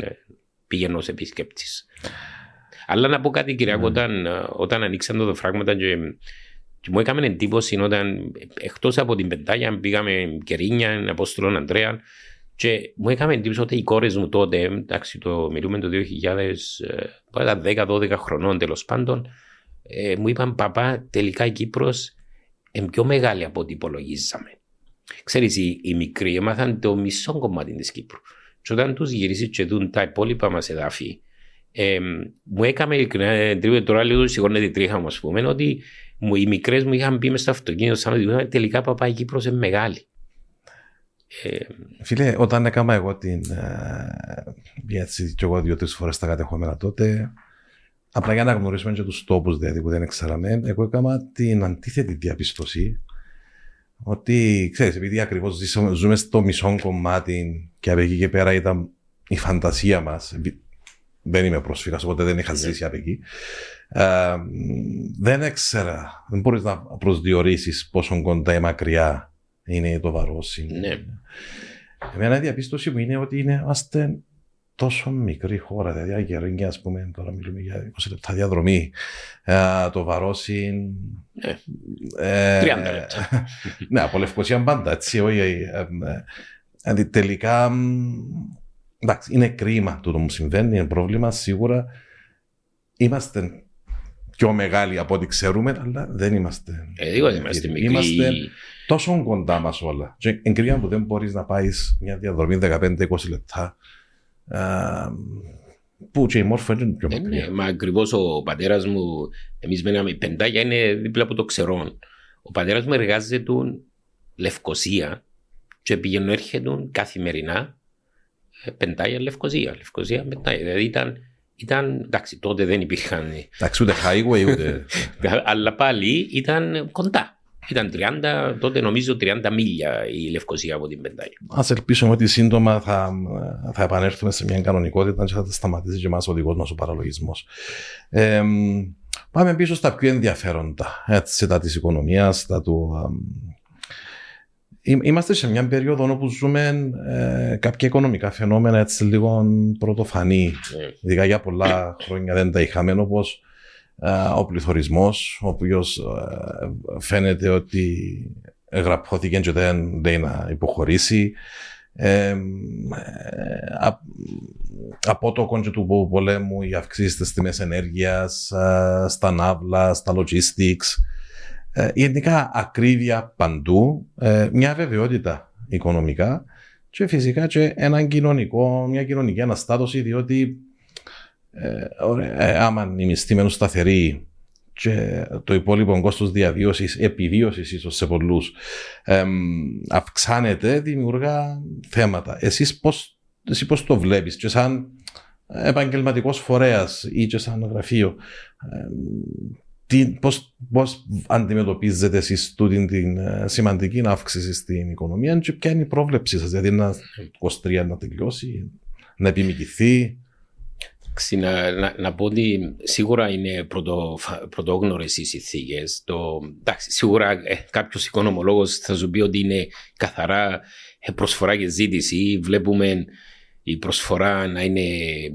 πηγαίνω ω επισκέπτης. Αλλά να πω κάτι, Κυριακό, mm. όταν, όταν ανοίξαν το φράγματα και και μου έκανε εντύπωση όταν εκτός από την πεντάγια πήγαμε Κερίνια, Απόστολον Αντρέα και μου έκανε εντύπωση ότι οι κόρες μου τότε, εντάξει, το μιλούμε το 2010, 10-12 χρονών τέλος πάντων, ε, μου είπαν παπά, τελικά η Κύπρος είναι πιο μεγάλη από ό,τι υπολογίζαμε. Ξέρεις, οι, οι μικροί έμαθαν το μισό κομμάτι της Κύπρου. Και όταν τους γυρίσει και δουν τα υπόλοιπα μας εδάφη, ε, μου έκαμε ειλικρινά, τώρα λίγο σηκώνεται η τρίχα μου, ας πούμε, ότι μου, οι μικρές μου είχαν πει μες στο αυτοκίνητο σαν ότι τελικά παπά η Κύπρος είναι μεγάλη. Ε, Φίλε, όταν έκανα εγώ την. Ε, έτσι, και εγώ δύο-τρεις φορές τα κατεχόμενα τότε, απλά για να γνωρίσουμε και τους τόπους δηλαδή που δεν ξέραμε, εγώ έκανα την αντίθετη διαπίστωση ότι ξέρεις, επειδή ακριβώς ζούμε στο μισό κομμάτι και από εκεί και πέρα ήταν η φαντασία μας. Δεν είμαι πρόσφυγα, οπότε δεν είχα ναι. ζήσει από εκεί. Ε, δεν έξερα, δεν μπορεί να προσδιορίσει πόσο κοντά ή μακριά είναι το βαρόσι. Ναι. Εμένα η διαπίστωση μου είναι ότι είμαστε τόσο μικρή χώρα, δηλαδή Αγγερίνια, α πούμε, τώρα μιλούμε για 20 λεπτά διαδρομή. Ε, το βαρόσι. Ναι. Ε, 30 λεπτά. ναι, από Λευκοσία πάντα, έτσι. Όχι, ε, ε, τελικά. Εντάξει, είναι κρίμα το που συμβαίνει, είναι πρόβλημα σίγουρα. Είμαστε πιο μεγάλοι από ό,τι ξέρουμε, αλλά δεν είμαστε. Ε, δεν είμαστε μικροί. Είμαστε τόσο κοντά μας όλα. Και εν κρίμα που δεν μπορείς να πάεις μια διαδρομή 15-20 λεπτά. που και η μόρφα είναι πιο μακριά. Ναι, μα ακριβώς ο πατέρας μου, εμείς μέναμε πεντάκια, είναι δίπλα από το ξερόν. Ο πατέρας μου εργάζεται Λευκοσία και πηγαίνουν έρχεται καθημερινά ε, πεντάγια Λευκοσία. Λευκοσία μετά. Δηλαδή ήταν, ήταν, εντάξει, τότε δεν υπήρχαν. Εντάξει, ούτε highway, ούτε. Αλλά πάλι ήταν κοντά. Ήταν 30, τότε νομίζω 30 μίλια η Λευκοσία από την Πεντάγια. Α ελπίσουμε ότι σύντομα θα, θα επανέλθουμε σε μια κανονικότητα και θα σταματήσει και εμάς ο δικός μας ο παραλογισμός. Ε, πάμε πίσω στα πιο ενδιαφέροντα έτσι, τα της οικονομίας, τα του Είμαστε σε μια περίοδο όπου ζούμε ε, κάποια οικονομικά φαινόμενα έτσι λίγο πρωτοφανή. Yeah. Ειδικά για πολλά χρόνια δεν τα είχαμε, όπως ε, ο πληθωρισμός, ο οποίος ε, φαίνεται ότι γραπώθηκε και δεν λέει να υποχωρήσει. Ε, από το κόντζο του πολέμου, οι αυξήσεις στις τιμές ενέργειας, στα ναύλα, στα logistics, ε, γενικά ακρίβεια παντού, ε, μια βεβαιότητα οικονομικά και φυσικά και ένα κοινωνικό, μια κοινωνική αναστάτωση διότι ε, ε, άμα οι μισθοί μένουν σταθεροί και το υπόλοιπο κόστος διαβίωσης, επιβίωσης ίσως σε πολλούς, ε, αυξάνεται, δημιουργά θέματα. Εσύ πώς εσύ πώς το βλέπεις, και σαν επαγγελματικός φορέας ή και σαν γραφείο, τι, πώς, πώς αντιμετωπίζετε εσείς τούτη την ε, σημαντική αύξηση στην οικονομία και ποια είναι η πρόβλεψή σας, δηλαδή να 23 να τελειώσει, να επιμηκηθεί. Να, να, να, πω ότι σίγουρα είναι πρωτο, πρωτόγνωρες οι συνθήκες. Σίγουρα ε, κάποιος οικονομολόγος θα σου πει ότι είναι καθαρά ε, προσφορά και ζήτηση. Βλέπουμε η προσφορά να είναι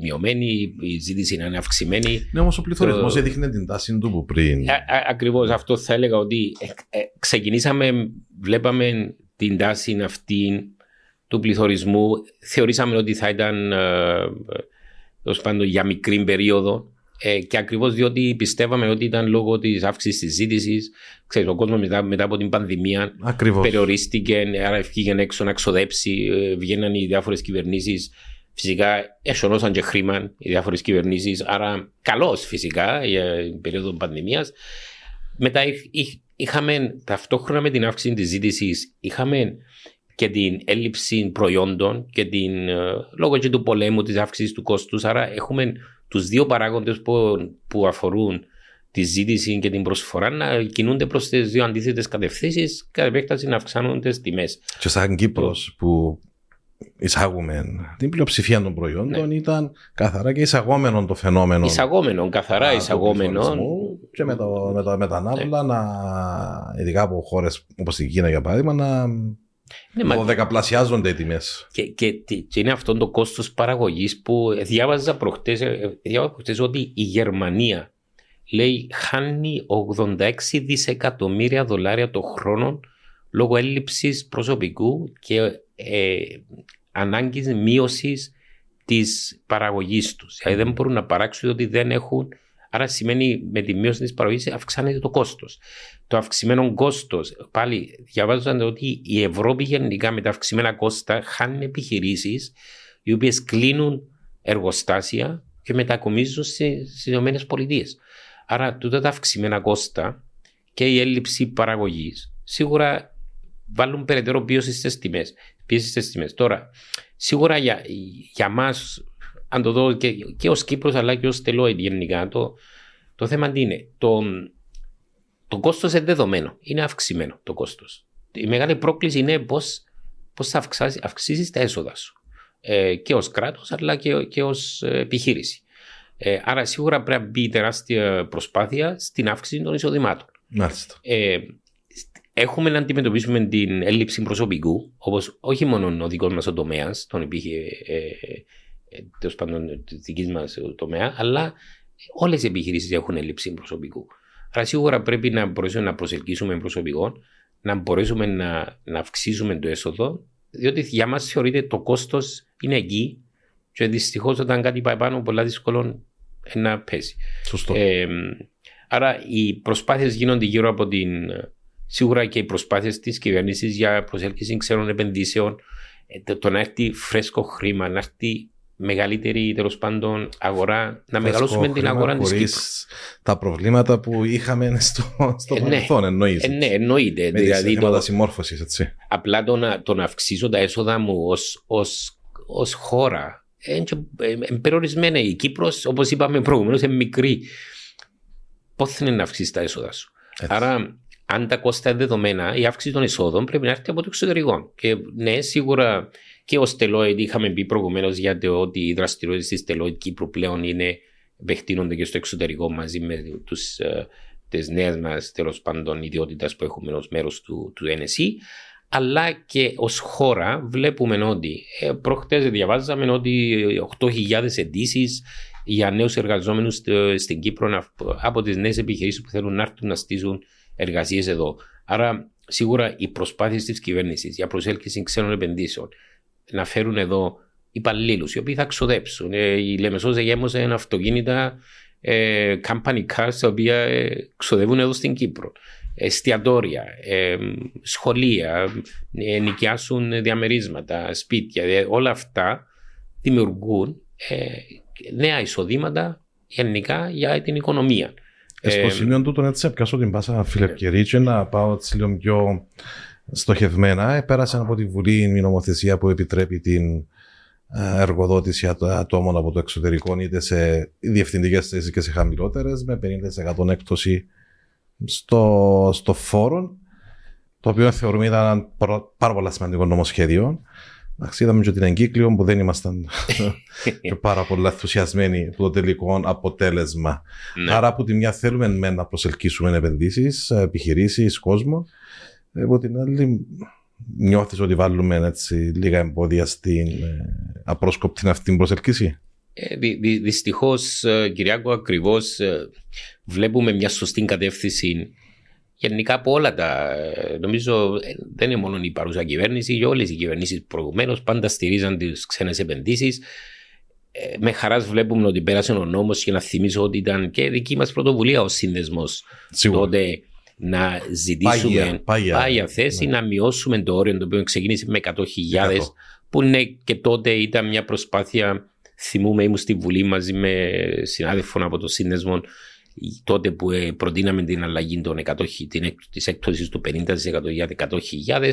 μειωμένη, η ζήτηση να είναι αυξημένη. Ναι, όμως ο πληθωρισμός το... έδειχνε την τάση του που πριν. Ακριβώς αυτό θα έλεγα ότι ε, ε, ξεκινήσαμε, βλέπαμε την τάση αυτή του πληθωρισμού. Θεωρήσαμε ότι θα ήταν ε, πάντων για μικρή περίοδο. Ε, και ακριβώς διότι πιστεύαμε ότι ήταν λόγω της αύξησης της ζήτησης. Ξέρετε, ο κόσμος μετά, μετά από την πανδημία ακριβώς. περιορίστηκε, άρα ευκήγε έξω να ξοδέψει. Ε, βγαίναν οι διάφορες κυβερνήσεις. Φυσικά εσωνώσαν και χρήμα οι διάφορες κυβερνήσεις. Άρα, καλώ φυσικά για την περίοδο πανδημίας. Μετά είχαμε ταυτόχρονα με την αύξηση της ζήτησης, είχαμε και την έλλειψη προϊόντων και την, ε, λόγω και του πολέμου, της αύξησης του κόστους. Άρα, έχουμε τους δύο παράγοντες που, που αφορούν τη ζήτηση και την προσφορά να κινούνται προς τις δύο αντίθετες κατευθύνσεις, κατά επέκταση να αυξάνονται τις τιμές. Και σαν Κύπρος που εισάγουμε την πλειοψηφία των προϊόντων ναι. ήταν καθαρά και εισαγόμενο το φαινόμενο. Εισαγόμενο, καθαρά εισαγόμενο. Και με, το, με, το, με τα ναύλα, ναι. να, ειδικά από χώρες όπως η Κίνα για παράδειγμα, να ναι, μα... δεκαπλασιάζονται οι τιμές. Και, και, και, είναι αυτό το κόστος παραγωγής που διάβαζα προχτές ε, ότι η Γερμανία λέει χάνει 86 δισεκατομμύρια δολάρια το χρόνο λόγω έλλειψης προσωπικού και ε, ανάγκης μείωσης της παραγωγής τους. Δηλαδή δεν μπορούν να παράξουν ότι δεν έχουν. Άρα σημαίνει με τη μείωση της παραγωγής αυξάνεται το κόστος το αυξημένο κόστος. Πάλι διαβάζονταν ότι η Ευρώπη γενικά με τα αυξημένα κόστα χάνει επιχειρήσεις οι οποίες κλείνουν εργοστάσια και μετακομίζουν στις Ηνωμένες Πολιτείες. Άρα τούτα τα αυξημένα κόστα και η έλλειψη παραγωγής σίγουρα βάλουν περαιτέρω πίεση στις τιμές. Πίεση στις τιμές. Τώρα, σίγουρα για, για μας, αν το δω και, και ως Κύπρος αλλά και ως Τελόιντ γενικά, το, το θέμα τι είναι. Το, το κόστος είναι δεδομένο. Είναι αυξημένο το κόστος. Η μεγάλη πρόκληση είναι πώς πώς θα αυξήσεις τα έσοδα σου. Ε, και ως κράτος αλλά και, και ως επιχείρηση. Ε, άρα σίγουρα πρέπει να μπει τεράστια προσπάθεια στην αύξηση των εισοδημάτων. Μάλιστα. Ε, έχουμε να αντιμετωπίσουμε την έλλειψη προσωπικού, όπως όχι μόνο ο δικός μας τομέας, τον υπήρχε ε, ε, τέλος πάντων τη δική μας τομέα, αλλά όλες οι επιχειρήσεις έχουν έλλειψη προσωπικού. Άρα σίγουρα πρέπει να μπορέσουμε να προσελκύσουμε προσωπικό, να μπορέσουμε να, να αυξήσουμε το έσοδο, διότι για μας θεωρείται το κόστος είναι εκεί και δυστυχώς όταν κάτι πάει πάνω, πολλά δύσκολο να πέσει. Σωστό. Ε, άρα οι προσπάθειες γίνονται γύρω από την. Σίγουρα και οι προσπάθειες της κυβέρνησης για προσέλκυση ξένων επενδύσεων, ε, το να έρθει φρέσκο χρήμα, να έρθει μεγαλύτερη τέλος πάντων αγορά, να μεγαλώσουμε την αγορά της Κύπρου. Τα προβλήματα που είχαμε στο, στο ε, ναι. παρελθόν, εννοείται. Ε, ναι, εννοείται. Με δηλαδή το, συμμόρφωσης, έτσι. Απλά το να, το να αυξήσω τα έσοδα μου ως χώρα είναι περιορισμένα. Η Κύπρος, όπως είπαμε προηγουμένως, είναι μικρή. Πώς θα είναι να αυξήσεις τα έσοδα σου; Έτσι. Άρα, αν τα κόστα είναι δεδομένα, η αύξηση των εισόδων πρέπει να έρθει από το εξωτερικό. Και ναι, σίγουρα και ω Τελόιντ είχαμε πει προηγουμένως για το ότι οι δραστηριότητες της Τελόιντ Κύπρου πλέον είναι επεκτείνονται και στο εξωτερικό μαζί με τους, ε, τις νέες μας τέλος πάντων ιδιότητες που έχουμε ως μέρος του, του NSE αλλά και ως χώρα βλέπουμε ότι ε, προχτές διαβάζαμε ότι 8.000 αιτήσει για νέους εργαζόμενους στην Κύπρο από τις νέες επιχειρήσεις που θέλουν να έρθουν να στήσουν εργασίες εδώ. Άρα, σίγουρα οι προσπάθειες της κυβέρνησης για προσέλκυση ξένων επενδύσεων να φέρουν εδώ υπαλλήλους οι οποίοι θα ξοδέψουν. Ε, η Λεμεσός γέμωσε αυτοκίνητα ε, company cars τα οποία ε, ξοδεύουν εδώ στην Κύπρο εστιατόρια, ε, σχολεία, ε, νοικιάσουν διαμερίσματα, σπίτια. όλα αυτά δημιουργούν ε, νέα εισοδήματα γενικά για την οικονομία. Ε, στο σημείο του τον έτσι έπιασω την πάσα φιλευκαιρή και να πάω έτσι λίγο πιο στοχευμένα. Πέρασε από τη Βουλή η νομοθεσία που επιτρέπει την εργοδότηση ατόμων από το εξωτερικό είτε σε διευθυντικές θέσεις και σε χαμηλότερες με 50% έκπτωση στο, στο φόρο, το οποίο θεωρούμε ήταν ένα πάρα πολύ σημαντικό νομοσχέδιο. Εντάξει, είδαμε και την εγκύκλιο που δεν ήμασταν και πάρα πολύ ενθουσιασμένοι από το τελικό αποτέλεσμα. Ναι. Άρα, από τη μια θέλουμε με να προσελκύσουμε επενδύσεις, επιχειρήσεις, κόσμο. Από την άλλη, νιώθεις ότι βάλουμε έτσι, λίγα εμπόδια στην ε, απρόσκοπτη αυτή προσελκύση; Ε, δυ, δυ, Δυστυχώς, ε, Κυριάκο, ακριβώς ε, βλέπουμε μια σωστή κατεύθυνση γενικά από όλα τα. Νομίζω δεν είναι μόνο η παρούσα κυβέρνηση, και όλες οι κυβερνήσεις προηγουμένως πάντα στηρίζαν τις ξένες επενδύσεις. Με χαράς βλέπουμε ότι πέρασε ο νόμος και να θυμίσω ότι ήταν και δική μας πρωτοβουλία ο σύνδεσμος τότε να ζητήσουμε πάγια, πάγια, πάγια θέση, ναι. να μειώσουμε το όριο το οποίο ξεκίνησε με 100.000 που είναι και τότε ήταν μια προσπάθεια Θυμούμαι, ήμουν στη Βουλή μαζί με συνάδελφων από το σύνδεσμο τότε που ε, προτείναμε την αλλαγή των 100, της έκπτωσης του 50% για 100.000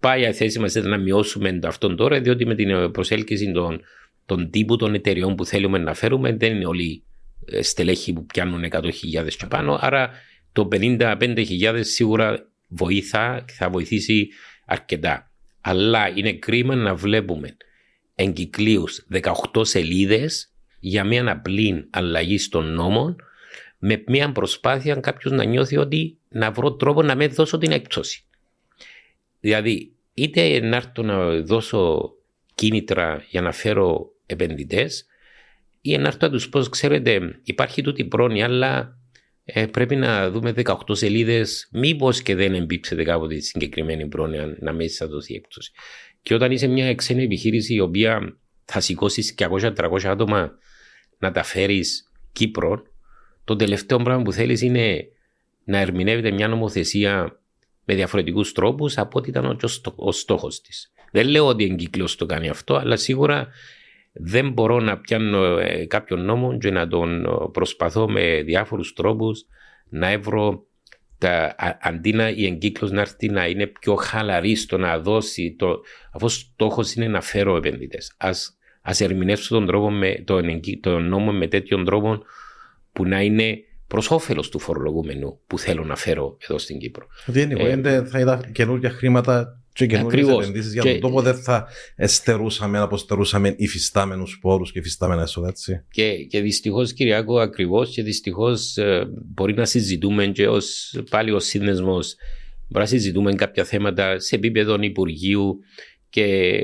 πάει η θέση μας ήταν να μειώσουμε αυτόν τώρα διότι με την προσέλκυση των, των τύπου των εταιριών που θέλουμε να φέρουμε δεν είναι όλοι ε, στελέχοι που πιάνουν 100.000 και πάνω άρα το 55.000 σίγουρα βοηθά και θα βοηθήσει αρκετά αλλά είναι κρίμα να βλέπουμε εγκυκλίους 18 σελίδες για μια απλή αλλαγή των νόμων με μια προσπάθεια κάποιο να νιώθει ότι να βρω τρόπο να με δώσω την έκπτωση. Δηλαδή, είτε να έρθω να δώσω κίνητρα για να φέρω επενδυτέ, ή να έρθω να του πω: Ξέρετε, υπάρχει τούτη πρόνοια, αλλά ε, πρέπει να δούμε 18 σελίδες. Μήπως και δεν εμπίψετε κάποτε τη συγκεκριμένη πρόνοια να μέσα θα δοθεί έκπτωση. Και όταν είσαι μια ξένη επιχείρηση η οποία θα σηκώσεις 200-300 άτομα να τα φέρεις Κύπρο, το τελευταίο πράγμα που θέλεις είναι να ερμηνεύεται μια νομοθεσία με διαφορετικούς τρόπους από ό,τι ήταν ο στόχος της. Δεν λέω ότι εγκύκλιο το κάνει αυτό, αλλά σίγουρα δεν μπορώ να πιάνω ε, κάποιον νόμο και να τον προσπαθώ με διάφορους τρόπους να έβρω τα, αντί να η εγκύκλωση να έρθει να είναι πιο χαλαρή στο να δώσει, το, αφού στόχος είναι να φέρω επενδυτές. Α ας ερμηνεύσω τον, τρόπο με, τον, τον νόμο με τέτοιον τρόπο που να είναι προς όφελος του φορολογούμενου που θέλω να φέρω εδώ στην Κύπρο. Δεν είναι, ε, θα είδα καινούργια χρήματα και καινούργιε επενδύσεις για τον τόπο δεν θα εστερούσαμε όπω στερούσαμε υφιστάμενους πόρους και υφιστάμενα έσοδα. Έτσι. Και, και δυστυχώς, Κυριακό, ακριβώς και δυστυχώς ε, μπορεί να συζητούμε και ως πάλι ως σύνδεσμος μπορεί να συζητούμε κάποια θέματα σε επίπεδο Υπουργείου και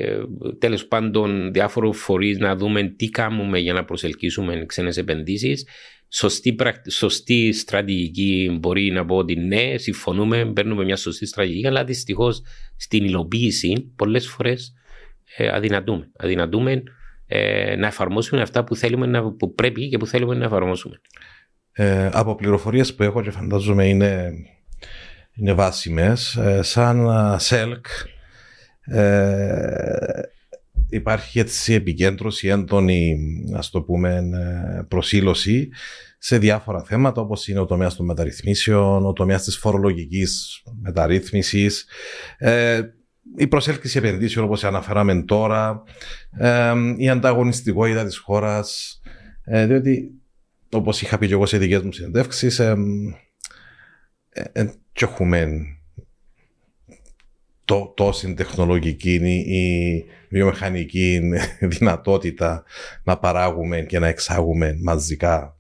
τέλος πάντων διάφορους φορείς να δούμε τι κάνουμε για να προσελκύσουμε ξένες επενδύσεις σωστή, σωστή στρατηγική μπορεί να πω ότι ναι, συμφωνούμε, παίρνουμε μια σωστή στρατηγική, αλλά δυστυχώς στην υλοποίηση πολλές φορές ε, αδυνατούμε. Αδυνατούμε ε, να εφαρμόσουμε αυτά που, θέλουμε να, που πρέπει και που θέλουμε να εφαρμόσουμε. Ε, από πληροφορίες που έχω και φαντάζομαι είναι, είναι βάσιμες, ε, σαν ΣΕΛΚ ε, υπάρχει έτσι επικέντρωση, έντονη ας το πούμε ε, προσήλωση σε διάφορα θέματα όπως είναι ο τομέας των μεταρρυθμίσεων, ο τομέας της φορολογικής μεταρρύθμισης, ε, η προσέλκυση επενδύσεων όπως αναφέραμε τώρα, ε, η ανταγωνιστικότητα της χώρας, ε, διότι όπως είχα πει και εγώ σε δικές μου συνεντεύξεις, ε, ε, έχουμε τόση τεχνολογική η βιομηχανική δυνατότητα να παράγουμε και να εξάγουμε μαζικά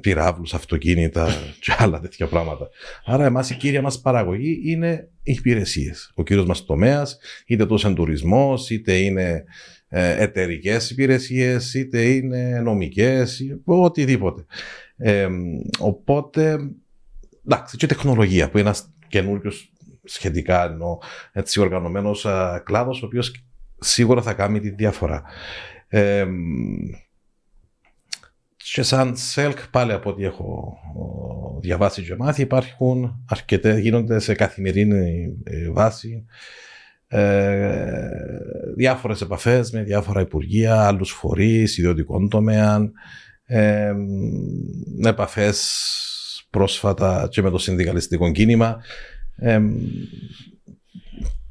πυράβλους, αυτοκίνητα και άλλα τέτοια πράγματα. Άρα εμάς η κύρια μας παραγωγή είναι οι υπηρεσίες. Ο κύριος μας τομέας, είτε τόσο τουρισμός, είτε είναι ε, εταιρικές υπηρεσίες, είτε είναι νομικές, οτιδήποτε. Ε, οπότε, εντάξει, και τεχνολογία που είναι ένας καινούριο σχετικά ενώ έτσι οργανωμένος κλάδος ο οποίος σίγουρα θα κάνει τη διαφορά. Ε, και σαν ΣΕΛΚ πάλι από ό,τι έχω διαβάσει και μάθει υπάρχουν αρκετέ, γίνονται σε καθημερινή ε, βάση ε, διάφορες επαφές με διάφορα υπουργεία, άλλους φορείς, ιδιωτικών τομέαν, ε, επαφές πρόσφατα και με το συνδικαλιστικό κίνημα ε,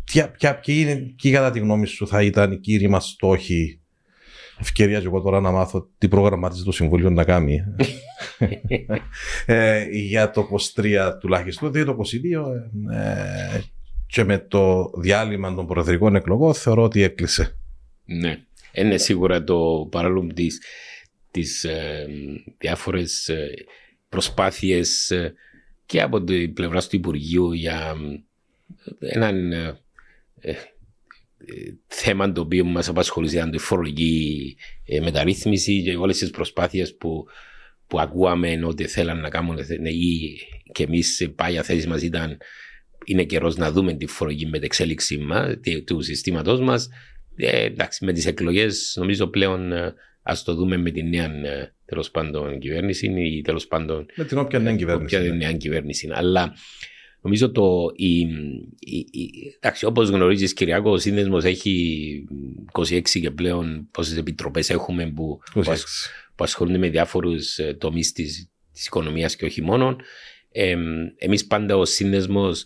ποια, ποια, είναι, και κατά τη γνώμη σου θα ήταν οι κύριοι μας στόχοι; Ευκαιρία και εγώ τώρα να μάθω τι προγραμματίζει το Συμβούλιο να κάνει. ε, για το 23 τουλάχιστον, διότι το 22 ε, και με το διάλειμμα των προεδρικών εκλογών θεωρώ ότι έκλεισε. Ναι, είναι σίγουρα το παράλληλο της, τις ε, διάφορες ε, προσπάθειες ε, και από την πλευρά του Υπουργείου για έναν ε, ε, θέμα το οποίο μας απασχολούσε ήταν τη φορολογική ε, μεταρρύθμιση και όλες τις προσπάθειες που, που ακούαμε ότι θέλαν να κάνουν ή και εμείς πάγια θέση μας ήταν είναι καιρός να δούμε τη φορολογική μετεξέλιξη μα, του συστήματός μας. Ε, εντάξει, με τις εκλογές νομίζω πλέον ας το δούμε με την νέα τέλος πάντων κυβέρνηση ή τέλος πάντων. Με την όποια νέα κυβέρνηση. Όποια νέα κυβέρνηση. Αλλά νομίζω το. Η, η, η, εντάξει, όπως γνωρίζεις, Κυριακό, ο σύνδεσμος έχει 26 και πλέον πόσες επιτροπές έχουμε που, που, ασχολούνται με διάφορους ε, τομείς τη οικονομίας και όχι μόνο. Ε, Εμείς πάντα ως σύνδεσμος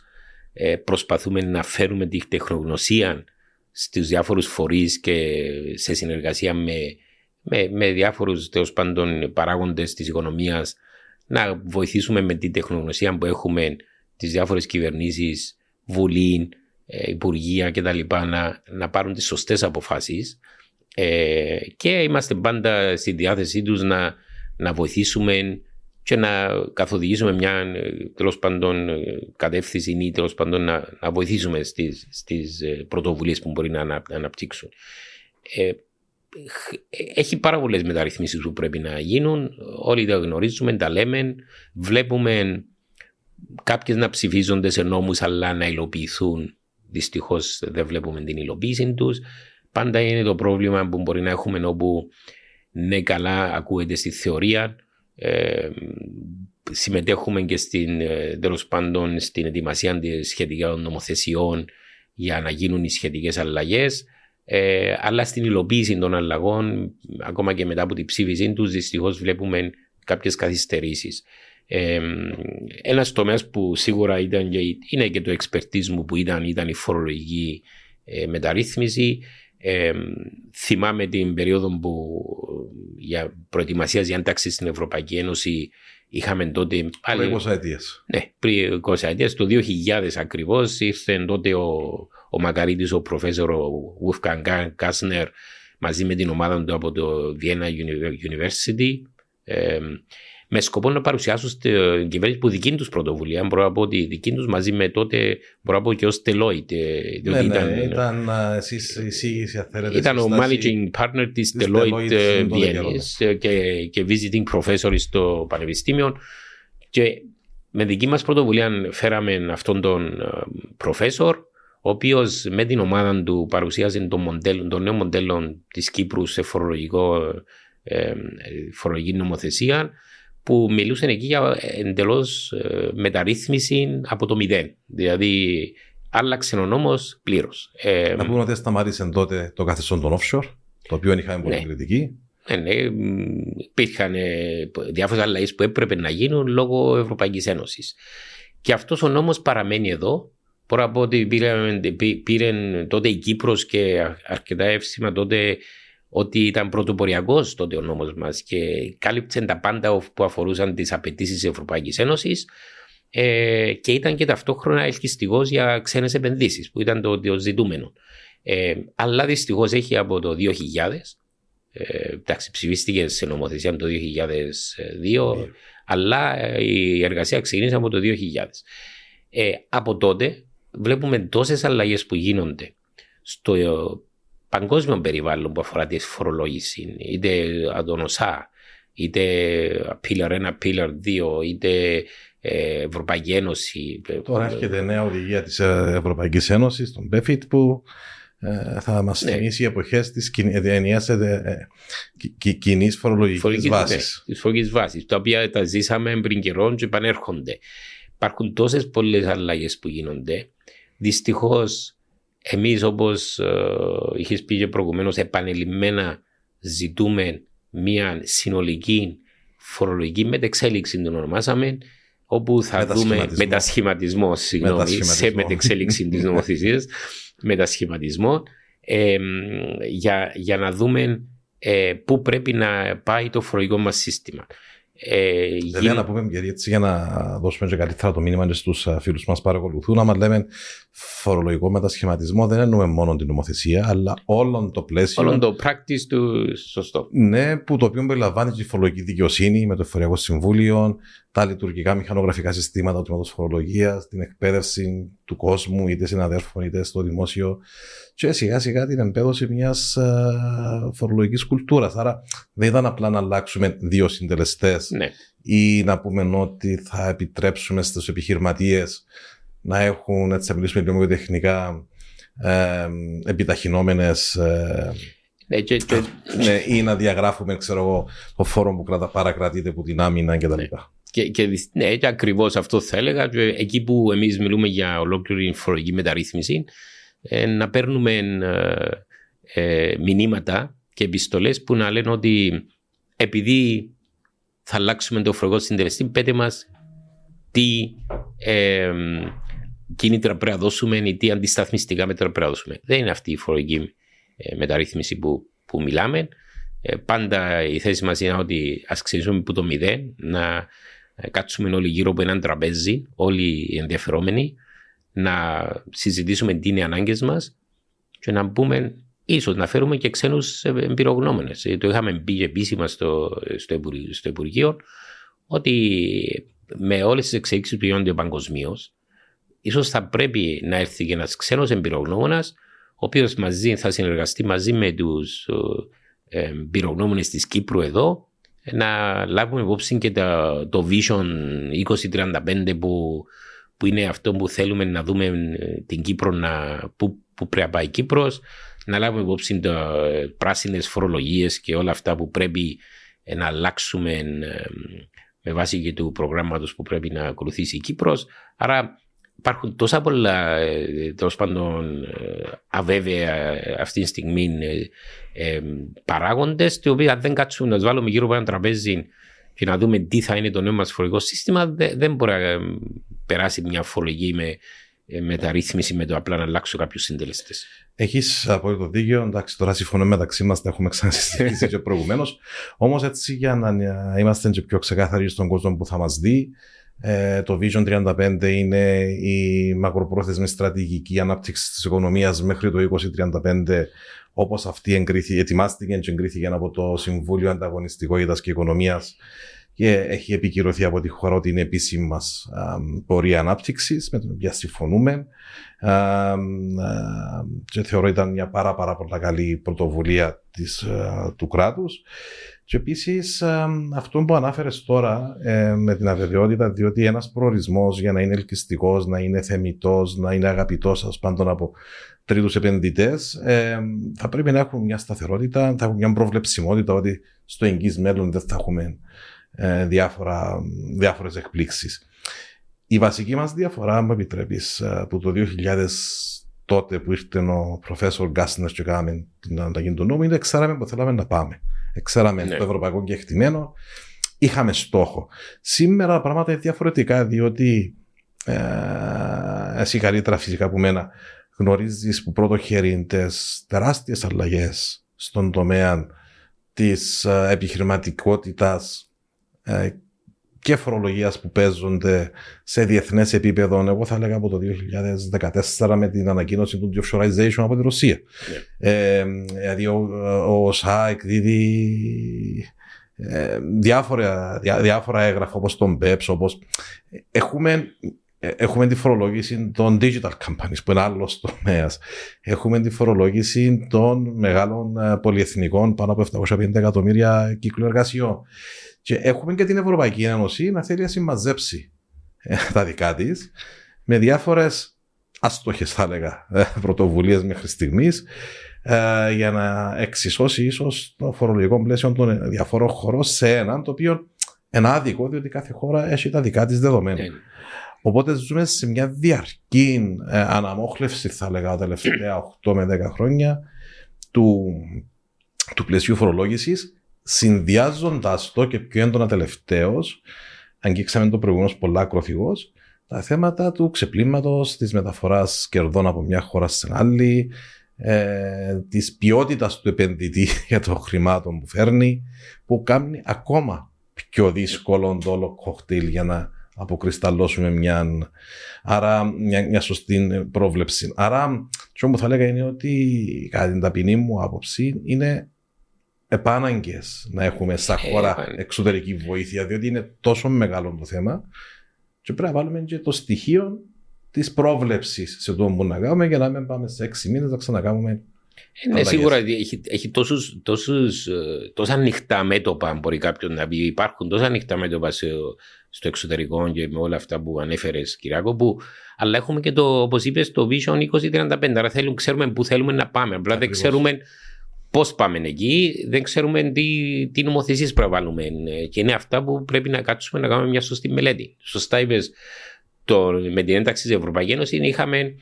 ε, προσπαθούμε να φέρουμε τη τεχνογνωσία στους διάφορους φορείς και σε συνεργασία με με, με διάφορους τέλος πάντων παράγοντες της οικονομίας να βοηθήσουμε με την τεχνογνωσία που έχουμε τις διάφορες κυβερνήσεις, βουλή, ε, υπουργεία κτλ. Να, να πάρουν τις σωστές αποφάσεις ε, και είμαστε πάντα στη διάθεσή τους να, να βοηθήσουμε και να καθοδηγήσουμε μια τέλος πάντων κατεύθυνση ή τέλος πάντων να, να βοηθήσουμε στις, στις πρωτοβουλίες που μπορεί να αναπτύξουν. Ε, έχει πάρα πολλές μεταρρυθμίσεις που πρέπει να γίνουν. Όλοι τα γνωρίζουμε, τα λέμε. Βλέπουμε κάποιες να ψηφίζονται σε νόμους, αλλά να υλοποιηθούν. Δυστυχώς δεν βλέπουμε την υλοποίηση τους. Πάντα είναι το πρόβλημα που μπορεί να έχουμε όπου ναι, καλά ακούγεται στη θεωρία. Ε, συμμετέχουμε και στην, ε, τέλος πάντων στην ετοιμασία σχετικών νομοθεσιών για να γίνουν οι σχετικές αλλαγές Ε, αλλά στην υλοποίηση των αλλαγών, ακόμα και μετά από την ψήφιση τους, δυστυχώς βλέπουμε κάποιες καθυστερήσεις. Ε, Ένας τομέας που σίγουρα ήταν και, είναι και το εξπερτή μου που ήταν, ήταν η φορολογική ε, μεταρρύθμιση. Ε, θυμάμαι την περίοδο που για προετοιμασίας για ένταξη στην Ευρωπαϊκή Ένωση είχαμε τότε. Πριν 20 ετίες. Ναι, πριν 20 ετίες. Το 2000 ακριβώς ήρθε τότε ο, ο Μακαρίτη, ο προφέσορο Wolfgang Κάσνερ, μαζί με την ομάδα του από το Vienna University. Ε, με σκοπό να παρουσιάσουν στην κυβέρνηση που δική τους πρωτοβουλία. Μπορώ να πω ότι δική τους μαζί με τότε, μπορώ να πω και ως Deloitte. Ναι, ναι, ήταν, ήταν εσείς εισήγηση, θέλετε. Ήταν ο managing partner της Deloitte Βιέννη και, και visiting professor στο Πανεπιστήμιο. Και με δική μας πρωτοβουλία φέραμε αυτόν τον professor, ο οποίος με την ομάδα του παρουσίασε το, μοντέλο, το νέο μοντέλο της Κύπρου σε φορολογικό, ε, φορολογική νομοθεσία που μιλούσαν εκεί για εντελώς ε, μεταρρύθμιση από το μηδέν. Δηλαδή, άλλαξε ο νόμος πλήρως. Ε, να πούμε ότι σταμάτησε τότε το καθεστώς των offshore, το οποίο είχαμε πολύ ναι. κριτική. Ναι, ναι, υπήρχαν ε, διάφορες αλλαγές που έπρεπε να γίνουν λόγω Ευρωπαϊκής Ένωσης. Και αυτός ο νόμος παραμένει εδώ. Μπορώ να πω ότι πήρε, πήρε τότε η Κύπρος και αρκετά εύσημα τότε ότι ήταν πρωτοποριακός τότε ο νόμος μας και κάλυψε τα πάντα που αφορούσαν τις απαιτήσεις της Ευρωπαϊκής Ένωσης ε, και ήταν και ταυτόχρονα ελκυστικός για ξένες επενδύσεις, που ήταν το, το ζητούμενο. Ε, αλλά δυστυχώς έχει από το 2000. Ε, εντάξει, ψηφίστηκε σε νομοθεσία το 2002, αλλά ε, η εργασία ξεκίνησε από το 2000. Ε, από τότε βλέπουμε τόσες αλλαγές που γίνονται στο παγκόσμιο περιβάλλον που αφορά τη φορολόγηση, είτε ΑΔΟΝΟΣΑ, είτε Pillar 1, Pillar 2, είτε ε, Ευρωπαϊκή Ένωση. Τώρα έρχεται νέα οδηγία της ε, Ευρωπαϊκής Ένωσης, τον BEFIT, που ε, θα μας ναι. θυμίσει οι εποχές της ενιαία κοινής φορολογικής βάσης. Ναι, της φορολογικής βάσης, τα οποία τα ζήσαμε πριν καιρό και επανέρχονται. Υπάρχουν τόσες πολλές αλλαγές που γίνονται. Δυστυχώς εμείς όπως ε, είχες πει και προηγουμένως επανελειμμένα ζητούμε μια συνολική φορολογική μετεξέλιξη την ονομάσαμε όπου θα δούμε μετασχηματισμό, συγγνώμη, μετασχηματισμό. σε μετεξέλιξη της νομοθεσίας, μετασχηματισμό, ε, για, για να δούμε ε, πού πρέπει να πάει το φορολογικό μας σύστημα. Ε, Βέβαια, να πούμε γιατί έτσι για να δώσουμε και καλύτερα το μήνυμα στους φίλους που μας παρακολουθούν. Άμα λέμε φορολογικό μετασχηματισμό, δεν εννοούμε μόνο την νομοθεσία, αλλά όλο το πλαίσιο. Όλο το practice του σωστό. Ναι, που το οποίο περιλαμβάνει τη φορολογική δικαιοσύνη με το Εφοριακό Συμβούλιο, τα λειτουργικά μηχανογραφικά συστήματα του φορολογίας, την εκπαίδευση του κόσμου, είτε συναδέλφων είτε στο δημόσιο. Και σιγά σιγά την εμπέδωση μιας φορολογικής κουλτούρας. Άρα δεν ήταν απλά να αλλάξουμε δύο συντελεστές ναι. ή να πούμε ότι θα επιτρέψουμε στους επιχειρηματίες να έχουν, έτσι θα μιλήσουμε λίγο τεχνικά, ε, επιταχυνόμενες ε, ναι, και, και... ναι, ή να διαγράφουμε ξέρω εγώ, το φόρο που κρατα, παρακρατείται από την άμυνα κτλ. Ναι. Και, και, ναι, και ακριβώς αυτό θα έλεγα. Και εκεί που εμείς μιλούμε για ολόκληρη φορολογική μεταρρύθμιση, ε, να παίρνουμε ε, ε, μηνύματα και επιστολές που να λένε ότι επειδή θα αλλάξουμε το φορολογικό συντελεστή, πέτε μας τι ε, κίνητρα πρέπει να δώσουμε ή τι αντισταθμιστικά μέτρα πρέπει να δώσουμε. Δεν είναι αυτή η φορολογική ε, μεταρρύθμιση που, που μιλάμε. Ε, πάντα η θέση μας είναι ότι ας ξεκινήσουμε από το μηδέν, να ε, κάτσουμε όλοι γύρω από έναν τραπέζι, όλοι οι ενδιαφερόμενοι, να συζητήσουμε τι είναι οι ανάγκες μας και να πούμε ίσως να φέρουμε και ξένους εμπειρογνώμενε. Το είχαμε πει επίσημα στο, στο, στο Υπουργείο ότι με όλες τις εξελίξεις που γίνονται παγκοσμίως, ίσως θα πρέπει να έρθει και ένας ξένος εμπειρογνώμονας, ο οποίος μαζί θα συνεργαστεί μαζί με τους ε, εμπειρογνώμονες της Κύπρου εδώ, να λάβουμε υπόψη και το, το Vision 2035 που, που είναι αυτό που θέλουμε να δούμε ε, την Κύπρο να, που, που πρέπει να πάει η Κύπρος, να λάβουμε υπόψη τα ε, πράσινες φορολογίες και όλα αυτά που πρέπει να αλλάξουμε με βάση και του προγράμματος που πρέπει να ακολουθήσει η Κύπρος. Άρα υπάρχουν τόσα πολλά ε, τέλος πάντων ε, αβέβαια ε, αυτή τη στιγμή ε, παράγοντες, οι οποίοι αν δεν κάτσουν να τους βάλουμε γύρω από ένα τραπέζι και να δούμε τι θα είναι το νέο μας φορολογικό σύστημα, δεν μπορεί να περάσει μια φορολογική με μεταρρύθμιση με το απλά να αλλάξω κάποιους συντελεστές. Έχεις απόλυτο δίκιο. Εντάξει, τώρα συμφωνούμε μεταξύ μας, τα έχουμε ξανασυζητήσει και προηγουμένως. Όμως, έτσι για να είμαστε και πιο ξεκάθαροι στον κόσμο που θα μας δει, ε, το Vision 35 είναι η μακροπρόθεσμη στρατηγική ανάπτυξης της οικονομίας μέχρι το 2035, όπως αυτή εγκρίθηκε, ετοιμάστηκε και εγκρίθηκε από το Συμβούλιο Ανταγωνιστικότητας και Οικονομίας και έχει επικυρωθεί από τη χώρα ότι είναι επίσημη μας πορεία ανάπτυξης, με την οποία συμφωνούμε. και θεωρώ ήταν μια πάρα, πάρα πολύ καλή πρωτοβουλία της, του κράτους. Και επίσης αυτό που ανάφερες τώρα ε, με την αβεβαιότητα, διότι ένας προορισμός για να είναι ελκυστικός, να είναι θεμητός, να είναι αγαπητός πάντων από τρίτους επενδυτές, ε, θα πρέπει να έχουν μια σταθερότητα, θα έχουν μια προβλεψιμότητα ότι στο εγγύς μέλλον δεν θα έχουμε ε, διάφορα, διάφορες εκπλήξεις. Η βασική μας διαφορά, μου επιτρέπεις, από το 2000 τότε που ήρθε ο προφέσορ Γκάσνερ και κάναμε την ανταγή του νόμου, είναι ξέραμε που θέλαμε να πάμε. Ξέραμε ναι. το ευρωπαϊκό κεκτημένο, είχαμε στόχο. Σήμερα τα πράγματα είναι διαφορετικά, διότι ε, εσύ καλύτερα φυσικά από μένα γνωρίζεις που πρώτο χέρι τι τεράστιες αλλαγές στον τομέα της ε, επιχειρηματικότητας ε, και φορολογίας που παίζονται σε διεθνές επίπεδο. Εγώ θα έλεγα από το 2014 με την ανακοίνωση του offshoreization από τη Ρωσία. Yeah. Ναι. Ε, δηλαδή ο, ο ΣΑ εκδίδει ε, διάφορα, διά, διάφορα έγγραφα όπως τον BEPS, όπως έχουμε, ε, έχουμε τη φορολόγηση των digital companies που είναι άλλος τομέας. Έχουμε τη φορολόγηση των μεγάλων ε, πολυεθνικών πάνω από 750 εκατομμύρια κύκλου εργασιών. Και έχουμε και την Ευρωπαϊκή Ένωση να θέλει να συμμαζέψει ε, τα δικά της με διάφορες αστόχε, θα έλεγα, ε, πρωτοβουλίες μέχρι στιγμής ε, για να εξισώσει ίσως το φορολογικό πλαίσιο των διαφόρων χωρών σε έναν το οποίο είναι άδικο, διότι κάθε χώρα έχει τα δικά της δεδομένα. Οπότε ζούμε σε μια διαρκή αναμόχλευση, θα έλεγα, τα τελευταία 8 με 10 χρόνια του, του πλαισίου φορολόγησης συνδυάζοντας το και πιο έντονα τελευταίω, αγγίξαμε το προηγούμενος πολλά ακροφυγό, τα θέματα του ξεπλήματος, της μεταφοράς κερδών από μια χώρα στην άλλη, ε, της ποιότητας του επενδυτή για το χρημάτων που φέρνει, που κάνει ακόμα πιο δύσκολο το όλο κοκτέιλ για να αποκρισταλώσουμε μια, άρα, μια, μια σωστή πρόβλεψη. Άρα, αυτό που θα έλεγα είναι ότι κατά την ταπεινή μου άποψη είναι επάναγκες να έχουμε σαν ε, χώρα εξωτερική βοήθεια, διότι είναι τόσο μεγάλο το θέμα. Και πρέπει να βάλουμε και το στοιχείο της πρόβλεψης σε αυτό που να κάνουμε για να μην πάμε σε έξι μήνες να ξανακάνουμε. Ε, ναι, σίγουρα έχει, έχει τόσους, τόσους, ε, τόσα ανοιχτά μέτωπα, μπορεί κάποιον να πει. Υπάρχουν τόσα ανοιχτά μέτωπα σε, στο εξωτερικό και με όλα αυτά που ανέφερες, Κυράκο, που, αλλά έχουμε και το, όπως είπες, το Vision 2035. Άρα θέλουμε, ξέρουμε πού θέλουμε να πάμε. Απλά δεν ξέρουμε Πώς πάμε εκεί, δεν ξέρουμε τι, τι νομοθεσίες πρέπει να βάλουμε. Και είναι αυτά που πρέπει να κάτσουμε να κάνουμε μια σωστή μελέτη. Σωστά είπες, με την ένταξη της Ευρωπαϊκής Ένωσης είχαμε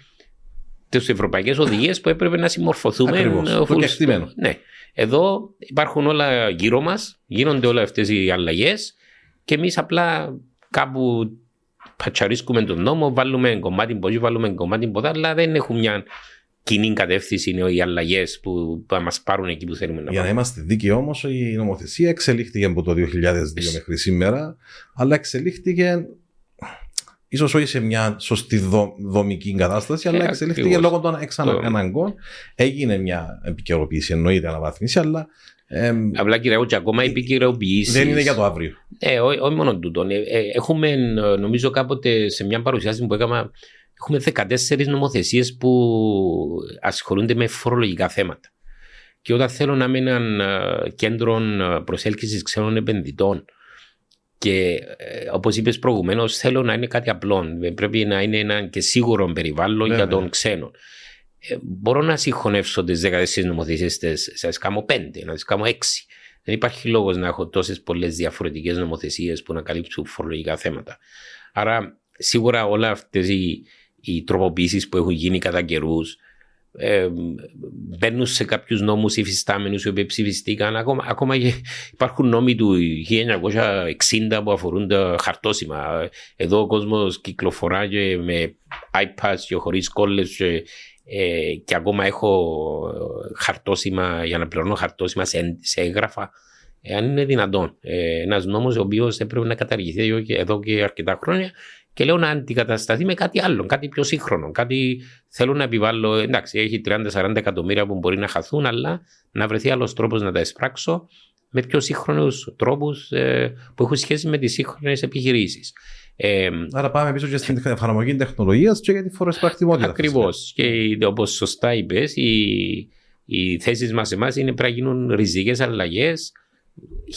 τις ευρωπαϊκές οδηγίες που έπρεπε να συμμορφωθούμε. Ακριβώς, Ναι. Εδώ υπάρχουν όλα γύρω μας, γίνονται όλα αυτές οι αλλαγές και εμείς απλά κάπου πατσαρίσκουμε τον νόμο, βάλουμε κομμάτι ποδί, βάλουμε κομμάτι ποδά, αλλά δεν έχουμε μια κοινή κατεύθυνση είναι οι αλλαγές που θα μας πάρουν εκεί που θέλουμε να Για να είμαστε δίκαιοι όμως, η νομοθεσία εξελίχθηκε από το 2002 μέχρι σήμερα, αλλά εξελίχθηκε ίσως όχι σε μια σωστή δομική κατάσταση, αλλά ε, εξελίχθηκε λόγω των εξαναγκών. Έγινε μια επικαιροποίηση, εννοείται αναβάθμιση, αλλά. Ε, Απλά κύριε και ακόμα οι επικαιροποιήσει. Δεν είναι για το αύριο. Ε, όχι μόνο τούτο. Ε, ε, έχουμε, νομίζω, κάποτε σε μια παρουσιάση που έκανα Έχουμε 14 νομοθεσίες που ασχολούνται με φορολογικά θέματα. Και όταν θέλω να είμαι έναν ε, κέντρο ε, προσέλκυσης ξένων επενδυτών και ε, όπως είπες προηγουμένως, θέλω να είναι κάτι απλό. Πρέπει να είναι ένα και σίγουρο περιβάλλον για τον ξένο. μπορώ να συγχωνεύσω τις 14 νομοθεσίες, σα κάνω 5, να τις κάνω 6. Δεν υπάρχει λόγος να έχω τόσες πολλές διαφορετικές νομοθεσίες που να καλύψουν φορολογικά θέματα. Άρα, σίγουρα όλα αυτές οι οι τροποποιήσεις που έχουν γίνει κατά καιρούς ε, μπαίνουν σε κάποιους νόμους υφιστάμενους οι οποίοι ψηφιστήκαν. Ακόμα, ακόμα και υπάρχουν νόμοι του 1960 που αφορούν τα χαρτόσημα. Εδώ ο κόσμος κυκλοφορά και με iPads και χωρίς κόλλες και, ε, και ακόμα έχω χαρτόσημα για να πληρώνω χαρτόσημα σε, σε έγγραφα. Εάν είναι δυνατόν. Ε, Ένας νόμος ο οποίος έπρεπε να καταργηθεί εδώ και αρκετά χρόνια και λέω να αντικατασταθεί με κάτι άλλο, κάτι πιο σύγχρονο. Κάτι θέλω να επιβάλλω. Εντάξει, έχει 30-40 εκατομμύρια που μπορεί να χαθούν, αλλά να βρεθεί άλλος τρόπος να τα εισπράξω με πιο σύγχρονους τρόπους ε, που έχουν σχέση με τις σύγχρονες επιχειρήσεις. Ε, Άρα πάμε πίσω και στην εφαρμογή τεχνολογίας και για τη φοροσπρακτικότητα. Ακριβώς. Και όπως σωστά είπες, οι, οι θέσεις μας εμάς είναι πρέπει να γίνουν ριζικές αλλαγές.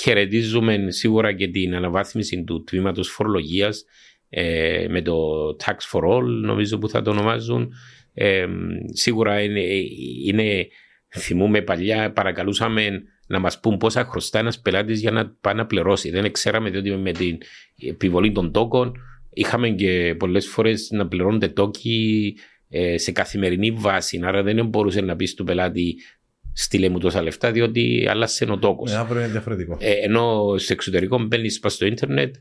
Χαιρετίζουμε σίγουρα και την αναβάθμιση του τμήματος φορολογίας ε, με το Tax for All νομίζω που θα το ονομάζουν. Ε, σίγουρα είναι, είναι, θυμούμε παλιά παρακαλούσαμε να μας πούν πόσα χρωστά ένας πελάτης για να πάει να πληρώσει. Δεν ξέραμε διότι με την επιβολή των τόκων είχαμε και πολλές φορές να πληρώνονται τόκοι ε, σε καθημερινή βάση. Άρα δεν μπορούσε να πεις του πελάτη στείλε μου τόσα λεφτά διότι άλλασε ο τόκος. Ε, ενώ στο εξωτερικό μπαίνεις στο ίντερνετ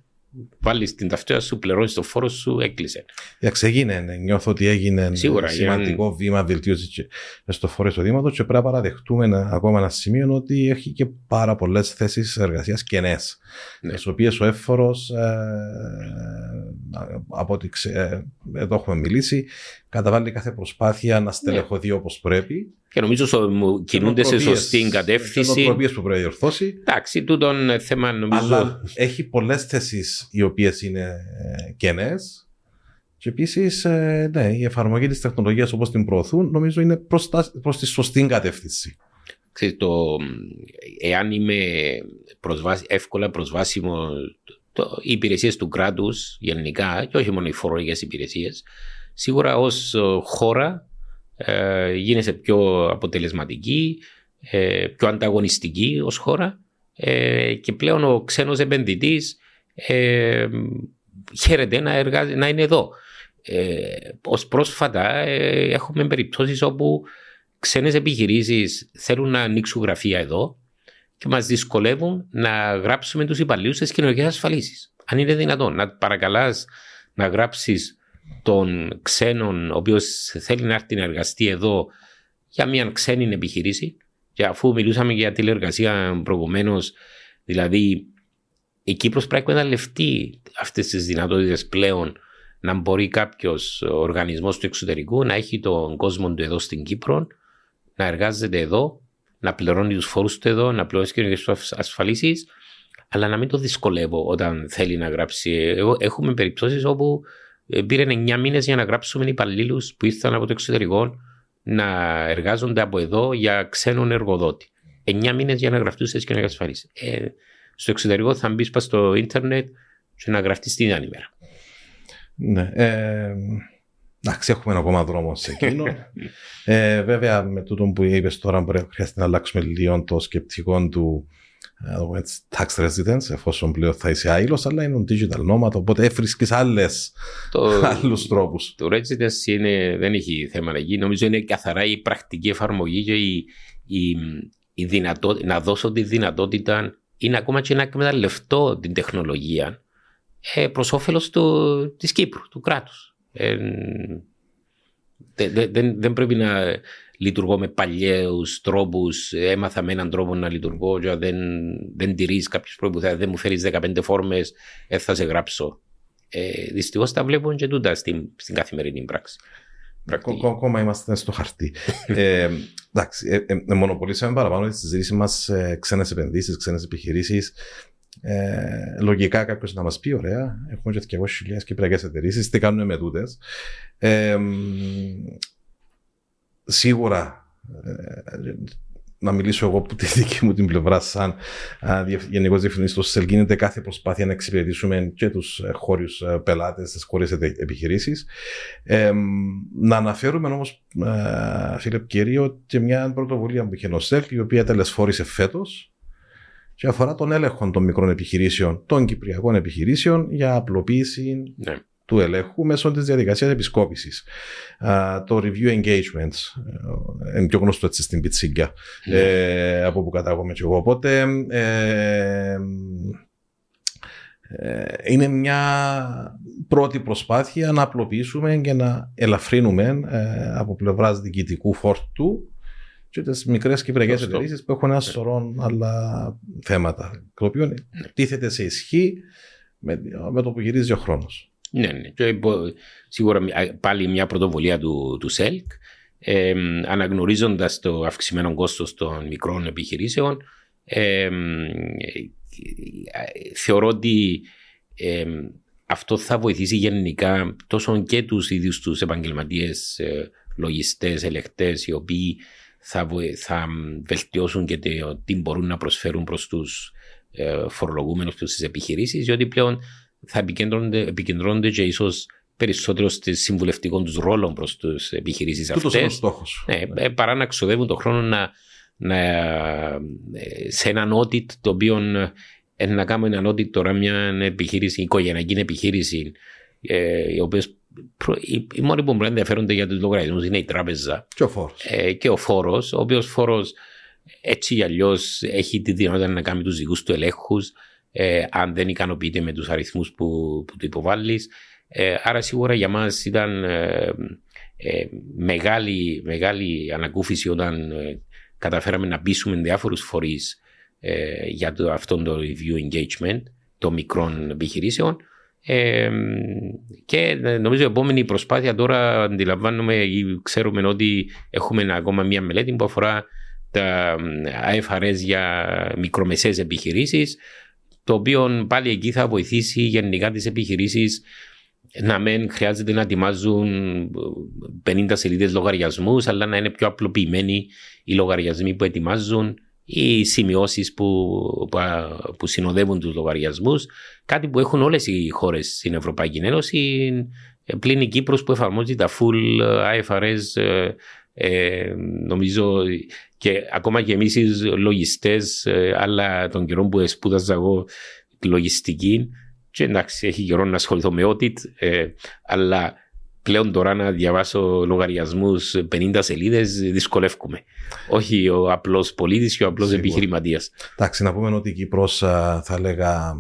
βάλει την ταυτότητα σου, πληρώνεις το φόρο σου, έκλεισε. Εντάξει, έγινε. Ναι. Νιώθω ότι έγινε Σίγουρα, σημαντικό για... βήμα βελτίωσης στο φόρο εισοδήματος και πρέπει να παραδεχτούμε ένα, ακόμα ένα σημείο ότι έχει και πάρα πολλές θέσεις εργασίας κενές. Ναι. Τις οποίες ο εύφορο, ε, από ό,τι ξε, ε, εδώ έχουμε μιλήσει, καταβάλει κάθε προσπάθεια να στελεχωθεί ναι. όπως πρέπει. Και νομίζω ότι κινούνται σε σωστή κατεύθυνση. Είναι που πρέπει να διορθώσει. Εντάξει, τούτον θέμα νομίζω. Αλλά έχει πολλές θέσεις οι οποίες είναι ε, κενές. Και επίσης, ε, ναι, η εφαρμογή της τεχνολογίας όπως την προωθούν, νομίζω είναι προς τη σωστή κατεύθυνση. το, εάν είμαι προσβάσι, εύκολα προσβάσιμο το, οι υπηρεσίες του κράτους γενικά, και όχι μόνο οι φορολογικές υπηρεσίες, σίγουρα ως χώρα ε, γίνεσαι πιο αποτελεσματική, ε, πιο ανταγωνιστική ως χώρα ε, και πλέον ο ξένος επενδυτής ε, χαίρεται να, εργάζει, να είναι εδώ. Ε, ως πρόσφατα ε, έχουμε περιπτώσεις όπου ξένες επιχειρήσεις θέλουν να ανοίξουν γραφεία εδώ και μας δυσκολεύουν να γράψουμε τους υπαλλήλους στις κοινωνικές ασφαλίσεις. Αν είναι δυνατόν να παρακαλάς να γράψεις των ξένων, ο οποίος θέλει να έρθει να εργαστεί εδώ για μια ξένη επιχειρήση. Και αφού μιλούσαμε για τηλεεργασία προηγουμένως, δηλαδή η Κύπρος πρέπει να εκμεταλλευτεί αυτές τις δυνατότητες πλέον να μπορεί κάποιος οργανισμός του εξωτερικού να έχει τον κόσμο του εδώ στην Κύπρο, να εργάζεται εδώ, να πληρώνει τους φόρους του εδώ, να πληρώνει κοινωνικές ασφαλίσεις, αλλά να μην το δυσκολεύω όταν θέλει να γράψει. Έχουμε περιπτώσεις όπου ε, πήρε 9 μήνες για να γράψουμε υπαλλήλους που ήρθαν από το εξωτερικό να εργάζονται από εδώ για ξένον εργοδότη. 9 μήνες για να γραφτούν σε κοινωνικέ ασφαλίσεις. Ε, στο εξωτερικό θα μπεις στο ίντερνετ και να γραφτείς την άλλη μέρα. Ναι. Ε, εντάξει, έχουμε ακόμα δρόμο σε εκείνο. ε, βέβαια, με τούτο που είπες τώρα, μπορεί να χρειάζεται να αλλάξουμε λίγο το σκεπτικό του ε, tax residence, εφόσον πλέον θα είσαι άειλος, αλλά είναι digital nomad, οπότε έβρισκες άλλες, το, άλλους τρόπους. Το residence είναι, δεν έχει θέμα εκεί. Νομίζω είναι καθαρά η πρακτική εφαρμογή και η, η, η δυνατότητα, να δώσω τη δυνατότητα είναι ακόμα και να εκμεταλλευτώ την τεχνολογία ε, προς όφελος της Κύπρου, του κράτους. Ε, δεν, δεν, δεν πρέπει να λειτουργώ με παλιού τρόπους. Έμαθα με έναν τρόπο να λειτουργώ. Και δεν, δεν τηρείς κάποιους προποθέσει. Δεν μου φέρεις 15 φόρμες, ε, θα σε γράψω. Ε, Δυστυχώς τα βλέπω και τούτα στην, στην καθημερινή πράξη. Ακόμα είμαστε στο χαρτί. ε, εντάξει, ε, ε, μονοπολίσαμε παραπάνω τη συζήτηση μας σε ξένες επενδύσεις, ξένες επιχειρήσεις. Ε, λογικά κάποιος να μας πει: Ωραία, έχουμε και 200.000 κυπριακές εταιρείες. Τι κάνουμε με τούτες. Ε, σίγουρα ε, να μιλήσω εγώ από τη δική μου την πλευρά, σαν Γενικός Διευθυντής του ΣΕΛ, γίνεται κάθε προσπάθεια να εξυπηρετήσουμε και τους ε, χώριους ε, πελάτες, τις χώρες επιχειρήσεις. Ε, να αναφέρουμε όμως, φίλε Κύριο, και μια πρωτοβουλία που είχε ο ΣΕΛ, η οποία τελεσφόρησε φέτος και αφορά τον έλεγχο των μικρών επιχειρήσεων, των κυπριακών επιχειρήσεων για απλοποίηση ναι. Του ελέγχου μέσω της διαδικασίας επισκόπησης. Το review engagement, ε, είναι πιο γνωστό έτσι στην πιτσίγκια, ναι. ε, από που κατάγομαι και εγώ. Οπότε ε, είναι μια πρώτη προσπάθεια να απλοποιήσουμε και να ελαφρύνουμε από πλευράς διοικητικού φόρτου και τις μικρές κυπριακέ εταιρείες που έχουν ένα σωρό άλλα θέματα. Το οποίο τίθεται σε ισχύ με, με το που γυρίζει ο χρόνος. Ναι, ναι. Και σίγουρα πάλι μια πρωτοβουλία του, του ΣΕΛΚ, ε, αναγνωρίζοντας το αυξημένο κόστος των μικρών επιχειρήσεων, ε, θεωρώ ότι ε, αυτό θα βοηθήσει γενικά τόσο και τους ίδιους τους επαγγελματίες ε, λογιστές, ελεκτές, οι οποίοι θα, θα βελτιώσουν και τι μπορούν να προσφέρουν προς τους ε, φορολογούμενους, προς τις επιχειρήσεις, διότι πλέον θα επικεντρώνονται, επικεντρώνονται και ίσως περισσότερο στη συμβουλευτικών τους ρόλων προς τι επιχειρήσεις αυτές. Αυτό στόχος. Ναι, ε, παρά να ξοδεύουν τον χρόνο να, να, ε, σε έναν audit το οποίο ε, να κάνουμε έναν audit τώρα μια επιχείρηση, οικογενειακή επιχείρηση, ε, οι οποίε οι, οι μόνοι που μπορεί να ενδιαφέρονται για τους λογαριασμούς είναι η τράπεζα. Και ο φόρος. Ε, και ο φόρος, ο οποίος φόρος έτσι ή αλλιώς έχει τη δυνατότητα να κάνει τους δικούς του ελέγχους ε, αν δεν ικανοποιείται με τους αριθμούς που, που του υποβάλλεις. Ε, άρα σίγουρα για μας ήταν ε, ε, μεγάλη, μεγάλη ανακούφιση όταν καταφέραμε να πείσουμε διάφορους φορείς για το, αυτόν το review engagement των μικρών επιχειρήσεων. Ε, και νομίζω η επόμενη προσπάθεια τώρα αντιλαμβάνομαι ή ξέρουμε ότι έχουμε ακόμα μια μελέτη που αφορά τα IFRS για μικρομεσαίες επιχειρήσεις το οποίο πάλι εκεί θα βοηθήσει γενικά τις επιχειρήσεις να μην χρειάζεται να ετοιμάζουν 50 σελίδες λογαριασμούς, αλλά να είναι πιο απλοποιημένοι οι λογαριασμοί που ετοιμάζουν, οι σημειώσεις που, που, συνοδεύουν τους λογαριασμούς. Κάτι που έχουν όλες οι χώρες στην Ευρωπαϊκή Ένωση, πλην η Κύπρος που εφαρμόζει τα full IFRS ε, ε, νομίζω και ακόμα και εμείς οι λογιστές ε, αλλά τον καιρό που σπούδαζα εγώ λογιστική και εντάξει έχει καιρό να ασχοληθώ με audit ε, αλλά πλέον τώρα να διαβάσω λογαριασμούς 50 σελίδες δυσκολεύομαι. Όχι ο απλός πολίτης και ο απλός επιχειρηματίας. Εντάξει, να πούμε ότι η Κύπρος θα έλεγα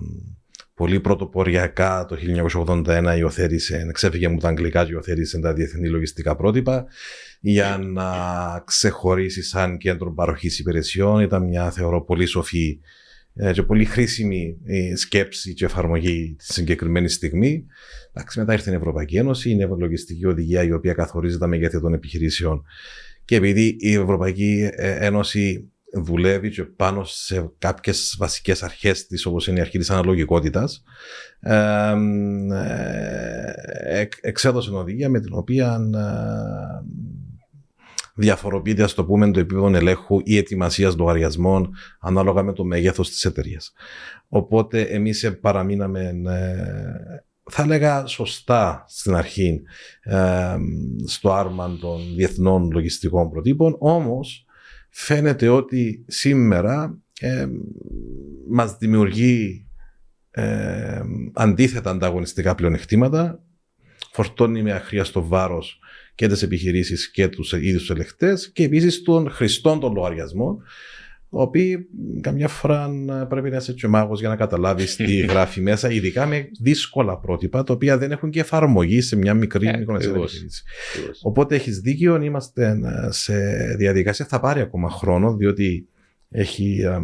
πολύ πρωτοποριακά το 1981 υιοθέτησε, ξέφυγε μου τα αγγλικά και υιοθέτησε τα διεθνή λογιστικά πρότυπα για να ξεχωρίσει σαν κέντρο παροχής υπηρεσιών. Ήταν μια θεωρώ πολύ σοφή ε, και πολύ χρήσιμη ε, σκέψη και εφαρμογή της συγκεκριμένης στιγμή. Εντάξει, μετά ήρθε η Ευρωπαϊκή Ένωση, η λογιστική οδηγία η οποία καθορίζει τα μεγέθη των επιχειρήσεων. Και επειδή η Ευρωπαϊκή ε, Ένωση δουλεύει και πάνω σε κάποιες βασικές αρχές της, όπως είναι η αρχή της αναλογικότητας, ε, ε, εξέδωσε οδηγία με την οποία ε, διαφοροποιείται, ας το πούμε, το επίπεδο ελέγχου ή ετοιμασίας λογαριασμών ανάλογα με το μέγεθος της εταιρείας. Οπότε εμείς παραμείναμε, ε, θα έλεγα σωστά στην αρχή, ε, στο άρμα των διεθνών λογιστικών προτύπων, όμως φαίνεται ότι σήμερα ε, μας δημιουργεί ε, αντίθετα ανταγωνιστικά πλεονεκτήματα, φορτώνει με αχρίαστο βάρος και τις επιχειρήσεις και τους ίδιους ελεκτές και επίσης των χρηστών των λογαριασμών, ο οποίοι καμιά φορά πρέπει να είσαι και για να καταλάβεις τι γράφει μέσα, ειδικά με δύσκολα πρότυπα, τα οποία δεν έχουν και εφαρμογή σε μια μικρή yeah, επιχειρήση. Οπότε έχεις δίκιο, είμαστε σε διαδικασία, θα πάρει ακόμα χρόνο, διότι έχει. Ε,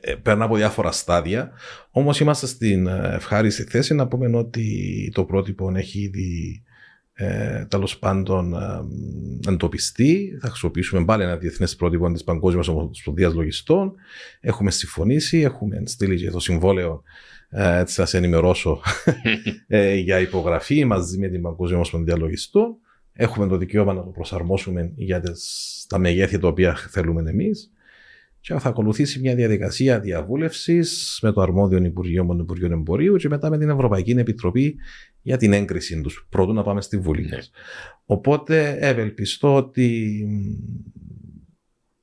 ε, περνά από διάφορα στάδια. Όμως είμαστε στην ευχάριστη θέση να πούμε ότι το πρότυπο έχει ήδη ε, τέλος πάντων ε, εντοπιστεί. Θα χρησιμοποιήσουμε πάλι ένα διεθνές πρότυπο της Παγκόσμιας Ομοσπονδίας Λογιστών. Έχουμε συμφωνήσει, έχουμε στείλει και το συμβόλαιο. Ε, έτσι θα σε ενημερώσω ε, για υπογραφή μαζί με την Παγκόσμια Ομοσπονδία Λογιστών. Έχουμε το δικαίωμα να το προσαρμόσουμε για τις, τα μεγέθη τα οποία θέλουμε εμείς. Και θα ακολουθήσει μια διαδικασία διαβούλευσης με το αρμόδιο Υπουργείο των Υπουργείων Εμπορίου και μετά με την Ευρωπαϊκή Επιτροπή για την έγκρισή τους. Πρώτον να πάμε στη Βουλή. Ναι. Οπότε ευελπιστώ ότι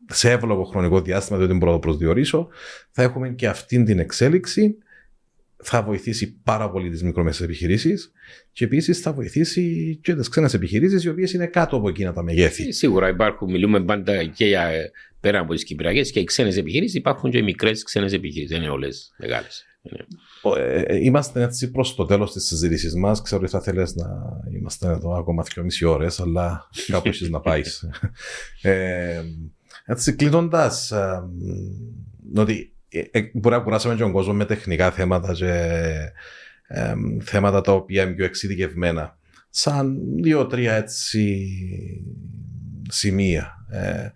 σε εύλογο χρονικό διάστημα, δεν την πρώτο προσδιορίσω, θα έχουμε και αυτή την εξέλιξη θα βοηθήσει πάρα πολύ τις μικρομεσαίες επιχειρήσεις και επίσης θα βοηθήσει και τις ξένες επιχειρήσεις οι οποίες είναι κάτω από εκείνα τα μεγέθη. Ε, σίγουρα υπάρχουν, μιλούμε πάντα και για πέρα από τις κυπριακές και οι ξένες επιχειρήσεις, υπάρχουν και οι μικρές ξένες επιχειρήσεις. Δεν είναι όλες μεγάλες. Ε, είμαστε έτσι προς το τέλος της συζήτησή μας. Ξέρω ότι θα θέλεις να είμαστε εδώ ακόμα δύο μισή ώρες, αλλά κάπου έχει να πάεις. Ε, έτσι κλείνοντας, ότι ε, ε, μπορεί να κουράσουμε τον κόσμο με τεχνικά θέματα και ε, θέματα τα οποία είναι πιο εξειδικευμένα. Σαν δύο-τρία έτσι σημεία. Ε,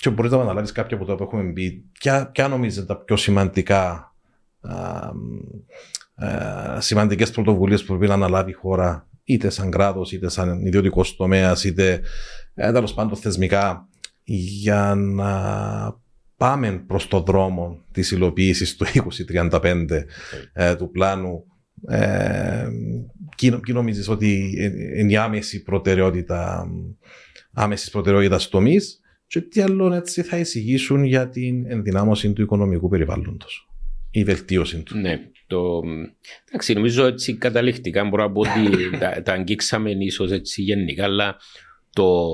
και μπορείς να αναλάβεις κάποια από τα που έχουμε μπει. Ποια, ποια νομίζετε τα πιο σημαντικά σημαντικές πρωτοβουλίες που πρέπει να αναλάβει η χώρα, είτε σαν κράτος, είτε σαν ιδιωτικός τομέας, είτε τέλος πάντων θεσμικά, για να πάμε προς το δρόμο της υλοποίησης του 2035 ε, του πλάνου ε, και νομίζεις ότι είναι η άμεση προτεραιότητα άμεσης προτεραιότητας τομείς; Και τι άλλο έτσι θα εισηγήσουν για την ενδυνάμωση του οικονομικού περιβάλλοντος η βελτίωση του. Ναι, το, εντάξει, νομίζω έτσι καταληκτικά μπορώ να πω ότι τα, τα αγγίξαμε ίσως έτσι γενικά, αλλά το,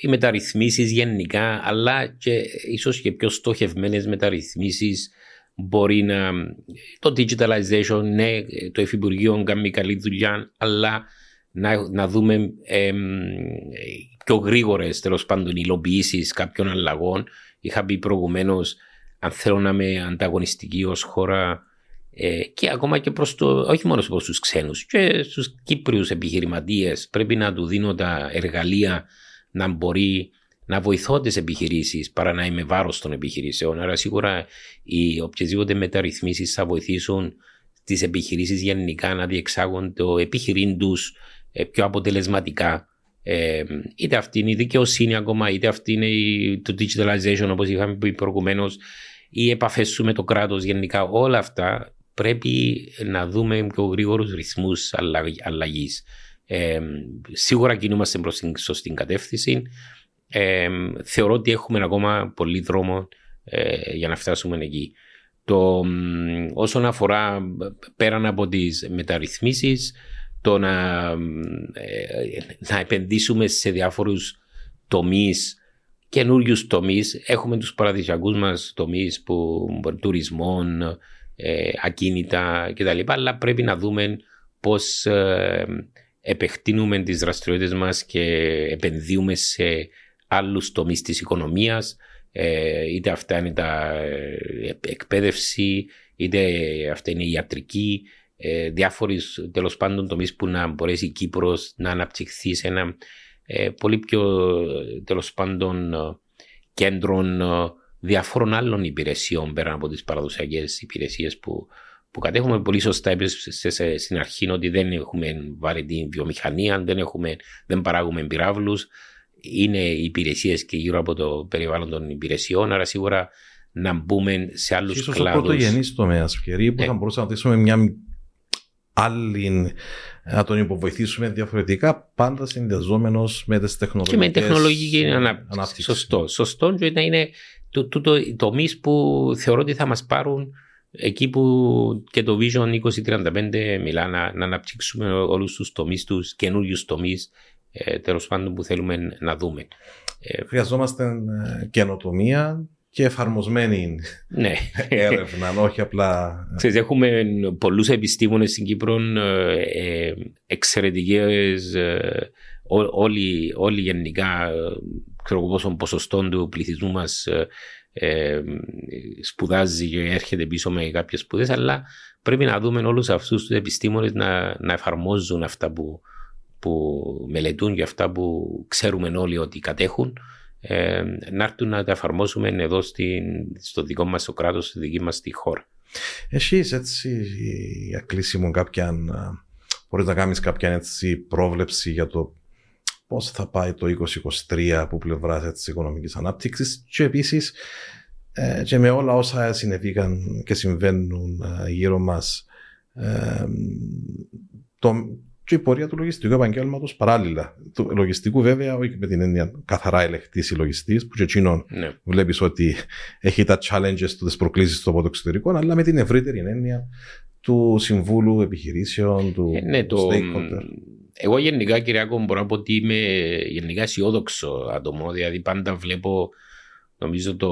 οι μεταρρυθμίσεις γενικά, αλλά και ίσως και πιο στοχευμένες μεταρρυθμίσεις μπορεί να. Το digitalization, ναι, το Υφυπουργείο κάνει καλή δουλειά, αλλά να, να δούμε ε, πιο γρήγορες τέλος πάντων υλοποιήσεις κάποιων αλλαγών. Είχα πει προηγουμένως, αν θέλω να είμαι ανταγωνιστική ως χώρα ε, και ακόμα και προς το, όχι μόνο προς τους ξένους και στους Κύπριους επιχειρηματίες πρέπει να του δίνω τα εργαλεία να μπορεί να βοηθώ τις επιχειρήσεις παρά να είμαι βάρος των επιχειρήσεων. Άρα σίγουρα οι οποιασδήποτε μεταρρυθμίσεις θα βοηθήσουν τις επιχειρήσεις γενικά να διεξάγουν το επιχειρήν τους ε, πιο αποτελεσματικά. Ε, είτε αυτή είναι η δικαιοσύνη ακόμα, είτε αυτή είναι το digitalization όπως είχαμε πει προηγουμένως, οι επαφές σου με το κράτος γενικά, όλα αυτά πρέπει να δούμε πιο γρήγορους ρυθμούς αλλαγής. Ε, σίγουρα κινούμαστε προς την σωστή κατεύθυνση. Ε, θεωρώ ότι έχουμε ακόμα πολύ δρόμο ε, για να φτάσουμε εκεί. Το, όσον αφορά πέραν από τις μεταρρυθμίσεις, το να, να επενδύσουμε σε διάφορους τομείς καινούριους τομείς. Έχουμε τους παραδοσιακού μας τομείς που τουρισμών, ε, ακίνητα κτλ. Αλλά πρέπει να δούμε πώς ε, επεκτείνουμε τις δραστηριότητες μας και επενδύουμε σε άλλους τομείς της οικονομίας. Ε, είτε αυτά είναι τα ε, εκπαίδευση, είτε αυτά είναι η ιατρική, ε, διάφοροι τέλος πάντων τομείς που να μπορέσει η Κύπρος να αναπτυχθεί σε ένα ε, πολύ πιο τέλος πάντων κέντρων διαφόρων άλλων υπηρεσιών πέραν από τις παραδοσιακές υπηρεσίες που, που κατέχουμε. Πολύ σωστά έπεσε στην αρχή ότι δεν έχουμε βάλει την βιομηχανία, δεν, έχουμε, δεν παράγουμε πυράβλους. Είναι οι υπηρεσίες και γύρω από το περιβάλλον των υπηρεσιών, άρα σίγουρα να μπούμε σε άλλους κλάδου. Ίσως ο πρωτογενής τομέας, που ναι. θα μπορούσαμε να δείξουμε μια άλλη να τον υποβοηθήσουμε διαφορετικά, πάντα συνδυαζόμενος με τις τεχνολογίε. Και με τεχνολογική ανάπτυξης. Σωστό. Σωστό και να είναι το, το, το, τομείς που θεωρώ ότι θα μας πάρουν εκεί που και το Vision 2035 μιλά να, να αναπτύξουμε όλους τους τομείς τους, καινούριους τομείς ε, τέλος πάντων που θέλουμε να δούμε. Ε, Χρειαζόμαστε ε, καινοτομία και εφαρμοσμένη ναι. έρευνα, όχι απλά... Ξέρεις, έχουμε πολλούς επιστήμονες στην Κύπρο, ε, ε εξαιρετικές, ε, όλοι, όλοι γενικά, ξέρω πόσο ποσοστό του πληθυσμού μας ε, ε, σπουδάζει και έρχεται πίσω με κάποιες σπουδές, αλλά πρέπει να δούμε όλους αυτούς τους επιστήμονες να, να εφαρμόζουν αυτά που, που μελετούν και αυτά που ξέρουμε όλοι ότι κατέχουν ε, να έρθουν να τα εφαρμόσουμε εδώ στην, στο δικό μας το κράτος, στη δική μας τη χώρα. Εσείς έτσι για κλείσιμο κάποια, μπορείς να κάνεις κάποια έτσι, πρόβλεψη για το πώς θα πάει το 2023 από πλευράς της οικονομικής ανάπτυξης και επίσης ε, και με όλα όσα συνεβήκαν και συμβαίνουν ε, γύρω μας ε, το, και η πορεία του λογιστικού επαγγέλματος παράλληλα. Του λογιστικού, βέβαια, όχι με την έννοια καθαρά ελεγχτή ή λογιστής, που και εκείνον Ναι. βλέπεις ότι έχει τα challenges του, τις προκλήσεις του από το εξωτερικό, αλλά με την ευρύτερη έννοια του συμβούλου επιχειρήσεων, του Ε, ναι, το... stakeholder. Εγώ γενικά, Κυριακό, μπορώ να πω ότι είμαι γενικά αισιόδοξο άτομο. Δηλαδή, πάντα βλέπω, νομίζω το.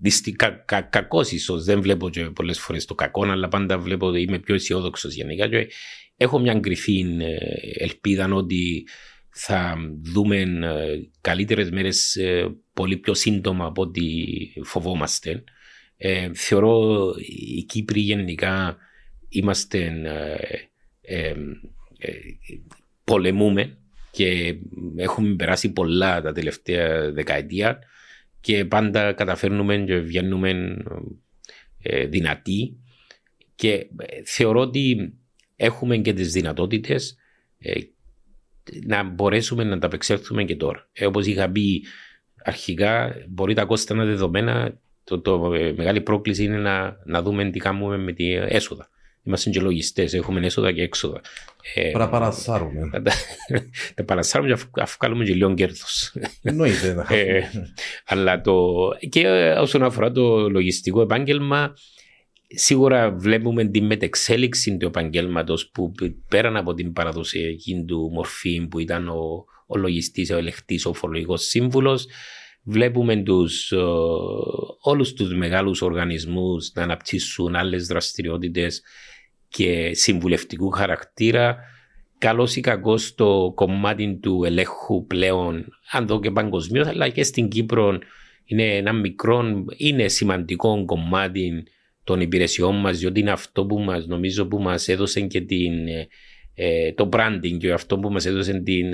Δυστι... Κα... Κα... Κακός ίσως, δεν βλέπω και πολλές φορές το κακό, αλλά πάντα βλέπω ότι είμαι πιο αισιόδοξος γενικά. Και έχω μια κρυφή ε, ελπίδα ότι θα δούμε καλύτερες μέρες ε, πολύ πιο σύντομα από ό,τι φοβόμαστε. Ε, θεωρώ οι Κύπροι γενικά είμαστε ε, ε, ε, πολεμούμε και έχουμε περάσει πολλά τα τελευταία δεκαετία και πάντα καταφέρνουμε και βγαίνουμε ε, δυνατοί και ε, θεωρώ ότι έχουμε και τις δυνατότητες ε, να μπορέσουμε να τα απεξέλθουμε και τώρα. Ε, όπως είχα πει αρχικά, μπορεί τα κόστα να δεδομένα, το, το ε, μεγάλη πρόκληση είναι να, να δούμε τι κάνουμε με τη έσοδα. Είμαστε και λογιστέ, έχουμε έσοδα και έξοδα. Ε, Πρέπει να παρασάρουμε. Τα παρασάρουμε και αφού κάνουμε και λίγο κέρδος. Εννοείται να ε, Αλλά το. και όσον αφορά το λογιστικό επάγγελμα, σίγουρα βλέπουμε τη μετεξέλιξη του επαγγέλματος που πέραν από την παραδοσιακή του μορφή που ήταν ο, ο λογιστής, ο ελεκτής, ο φορολογικός σύμβουλος, βλέπουμε τους, όλους τους μεγάλους οργανισμούς να αναπτύσσουν άλλες δραστηριότητες και συμβουλευτικού χαρακτήρα καλός ή κακός στο κομμάτι του ελέγχου πλέον, αν δω και παγκοσμίως, αλλά και στην Κύπρο είναι ένα μικρό, είναι σημαντικό κομμάτι των υπηρεσιών μας, διότι είναι αυτό που μας νομίζω που μας έδωσε και την, ε, το branding και αυτό που μας έδωσε την,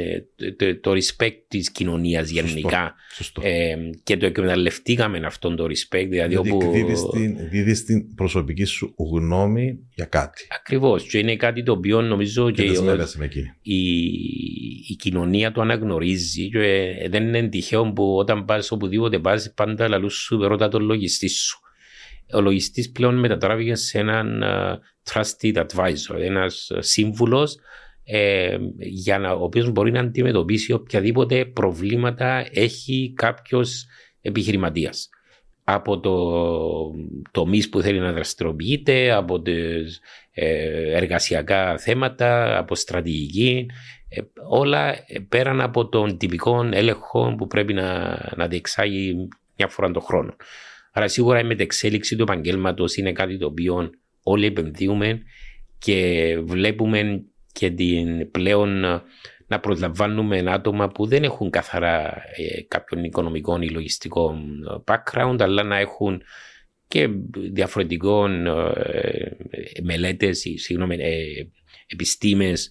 το, το respect της κοινωνίας γενικά Σωστό. Ε, και το εκμεταλλευτήκαμε αυτόν το respect δηλαδή Γιατί όπου... δίδεις την, δίδεις την προσωπική σου γνώμη για κάτι. Ακριβώς και είναι κάτι το οποίο νομίζω Και, και, και ο- δεσμεύεσαι με εκείνη. η, η κοινωνία το αναγνωρίζει και ε, δεν είναι τυχαίο που όταν πας οπουδήποτε πας πάντα λαλούς σου ρώτα τον λογιστή σου. Ο λογιστής πλέον μετατράπηκε σε έναν ε, trusted advisor, ένας ε, σύμβουλος ε, για να, ο οποίος μπορεί να αντιμετωπίσει οποιαδήποτε προβλήματα έχει κάποιος επιχειρηματίας. Από το τομείς που θέλει να δραστηριοποιείται, από τις ε, εργασιακά θέματα, από στρατηγική, ε, όλα ε, πέραν από τον τυπικό έλεγχο που πρέπει να, να διεξάγει μια φορά τον χρόνο. Άρα σίγουρα η μετεξέλιξη του επαγγέλματος είναι κάτι το οποίο όλοι επενδύουμε και βλέπουμε και την πλέον ε, να προσλαμβάνουμε άτομα που δεν έχουν καθαρά ε, κάποιον οικονομικό ή λογιστικό ε, background αλλά να έχουν και διαφορετικών ε, μελέτες, ή, συγγνώμη, ε, επιστήμες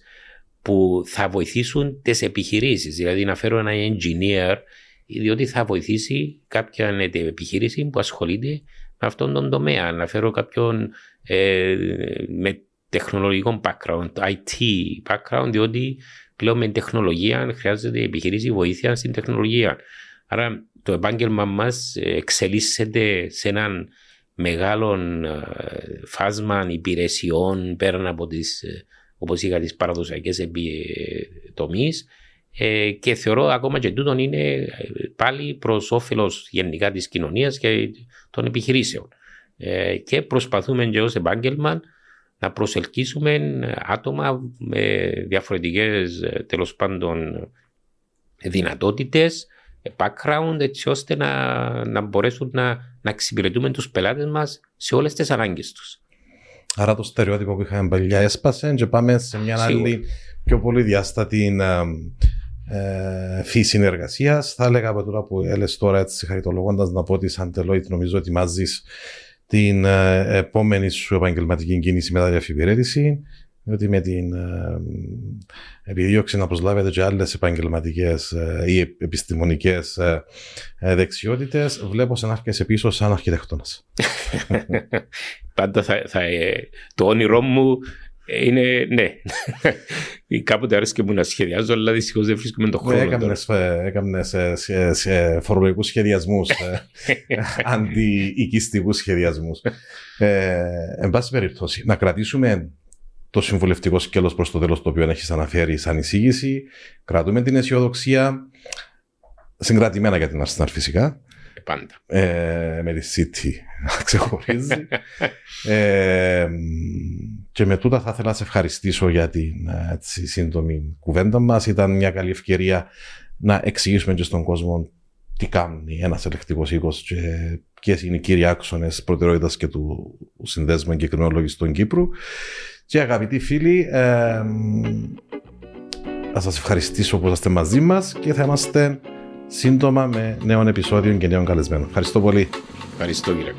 που θα βοηθήσουν τις επιχειρήσεις. Δηλαδή να φέρω ένα engineer διότι θα βοηθήσει κάποια ε, επιχείρηση που ασχολείται με αυτόν τον τομέα. Να φέρω κάποιον ε, με τεχνολογικό background, IT background, διότι πλέον με τεχνολογία χρειάζεται η επιχείρηση βοήθεια στην τεχνολογία. Άρα το επάγγελμα μας εξελίσσεται σε έναν μεγάλο ε, φάσμα υπηρεσιών πέραν από τις, ε, όπως είχα, τις παραδοσιακές επι- ε, τομείς ε, και θεωρώ ακόμα και τούτον είναι ε, πάλι προς όφελος γενικά της κοινωνίας και των επιχειρήσεων. Ε, και προσπαθούμε και ως επάγγελμα να προσελκύσουμε άτομα με διαφορετικές ε, τέλος πάντων δυνατότητες, ε, background έτσι ώστε να, να μπορέσουν να, να εξυπηρετούμε τους πελάτες μας σε όλες τις ανάγκες τους. Άρα το στερεότυπο που είχαμε παλιά έσπασε και πάμε σε μια Σίγουρα. άλλη πιο πολύ διάστατη ε, φύση εργασία. Θα έλεγα από τώρα που έλεγε τώρα έτσι χαριτολογώντα να πω ότι σαν Deloitte νομίζω ετοιμάζει την ε, επόμενη σου επαγγελματική κίνηση μετά την αφιπηρέτηση. Διότι με την ε, επιδίωξη να προσλάβετε και άλλες επαγγελματικές ε, ή επιστημονικές ε, ε, δεξιότητες, βλέπω σε να έρχεσαι πίσω σαν αρχιτέκτονας. Πάντα θα, θα, ε, το όνειρό μου είναι ναι. Κάποτε άρεσε μου να σχεδιάζω, αλλά δυστυχώς δεν βρίσκουμε τον χρόνο. τώρα. Έκανες σε, σε φορολογικούς σχεδιασμούς, ε, αντιοικιστικούς σχεδιασμούς. Ε, εν πάση περιπτώσει, να κρατήσουμε το συμβουλευτικό σκέλος προς το τέλος το οποίο έχεις αναφέρει σαν εισήγηση. Κρατούμε την αισιοδοξία συγκρατημένα για την Arsenal φυσικά. Πάντα. Ε, με τη City να ξεχωρίζει. ε, και με τούτα θα ήθελα να σε ευχαριστήσω για την έτσι, σύντομη κουβέντα μας. Ήταν μια καλή ευκαιρία να εξηγήσουμε και στον κόσμο τι κάνει ένας ελεκτικός οίκος και ποιες είναι οι κύριοι άξονες προτεραιότητας και του συνδέσμου εγκεκριμένων λογιστών Κύπρου. Και αγαπητοί φίλοι, ε, θα σας ευχαριστήσω που είστε μαζί μας και θα είμαστε σύντομα με νέων επεισόδιων και νέων καλεσμένων. Ευχαριστώ πολύ. Aristóguila.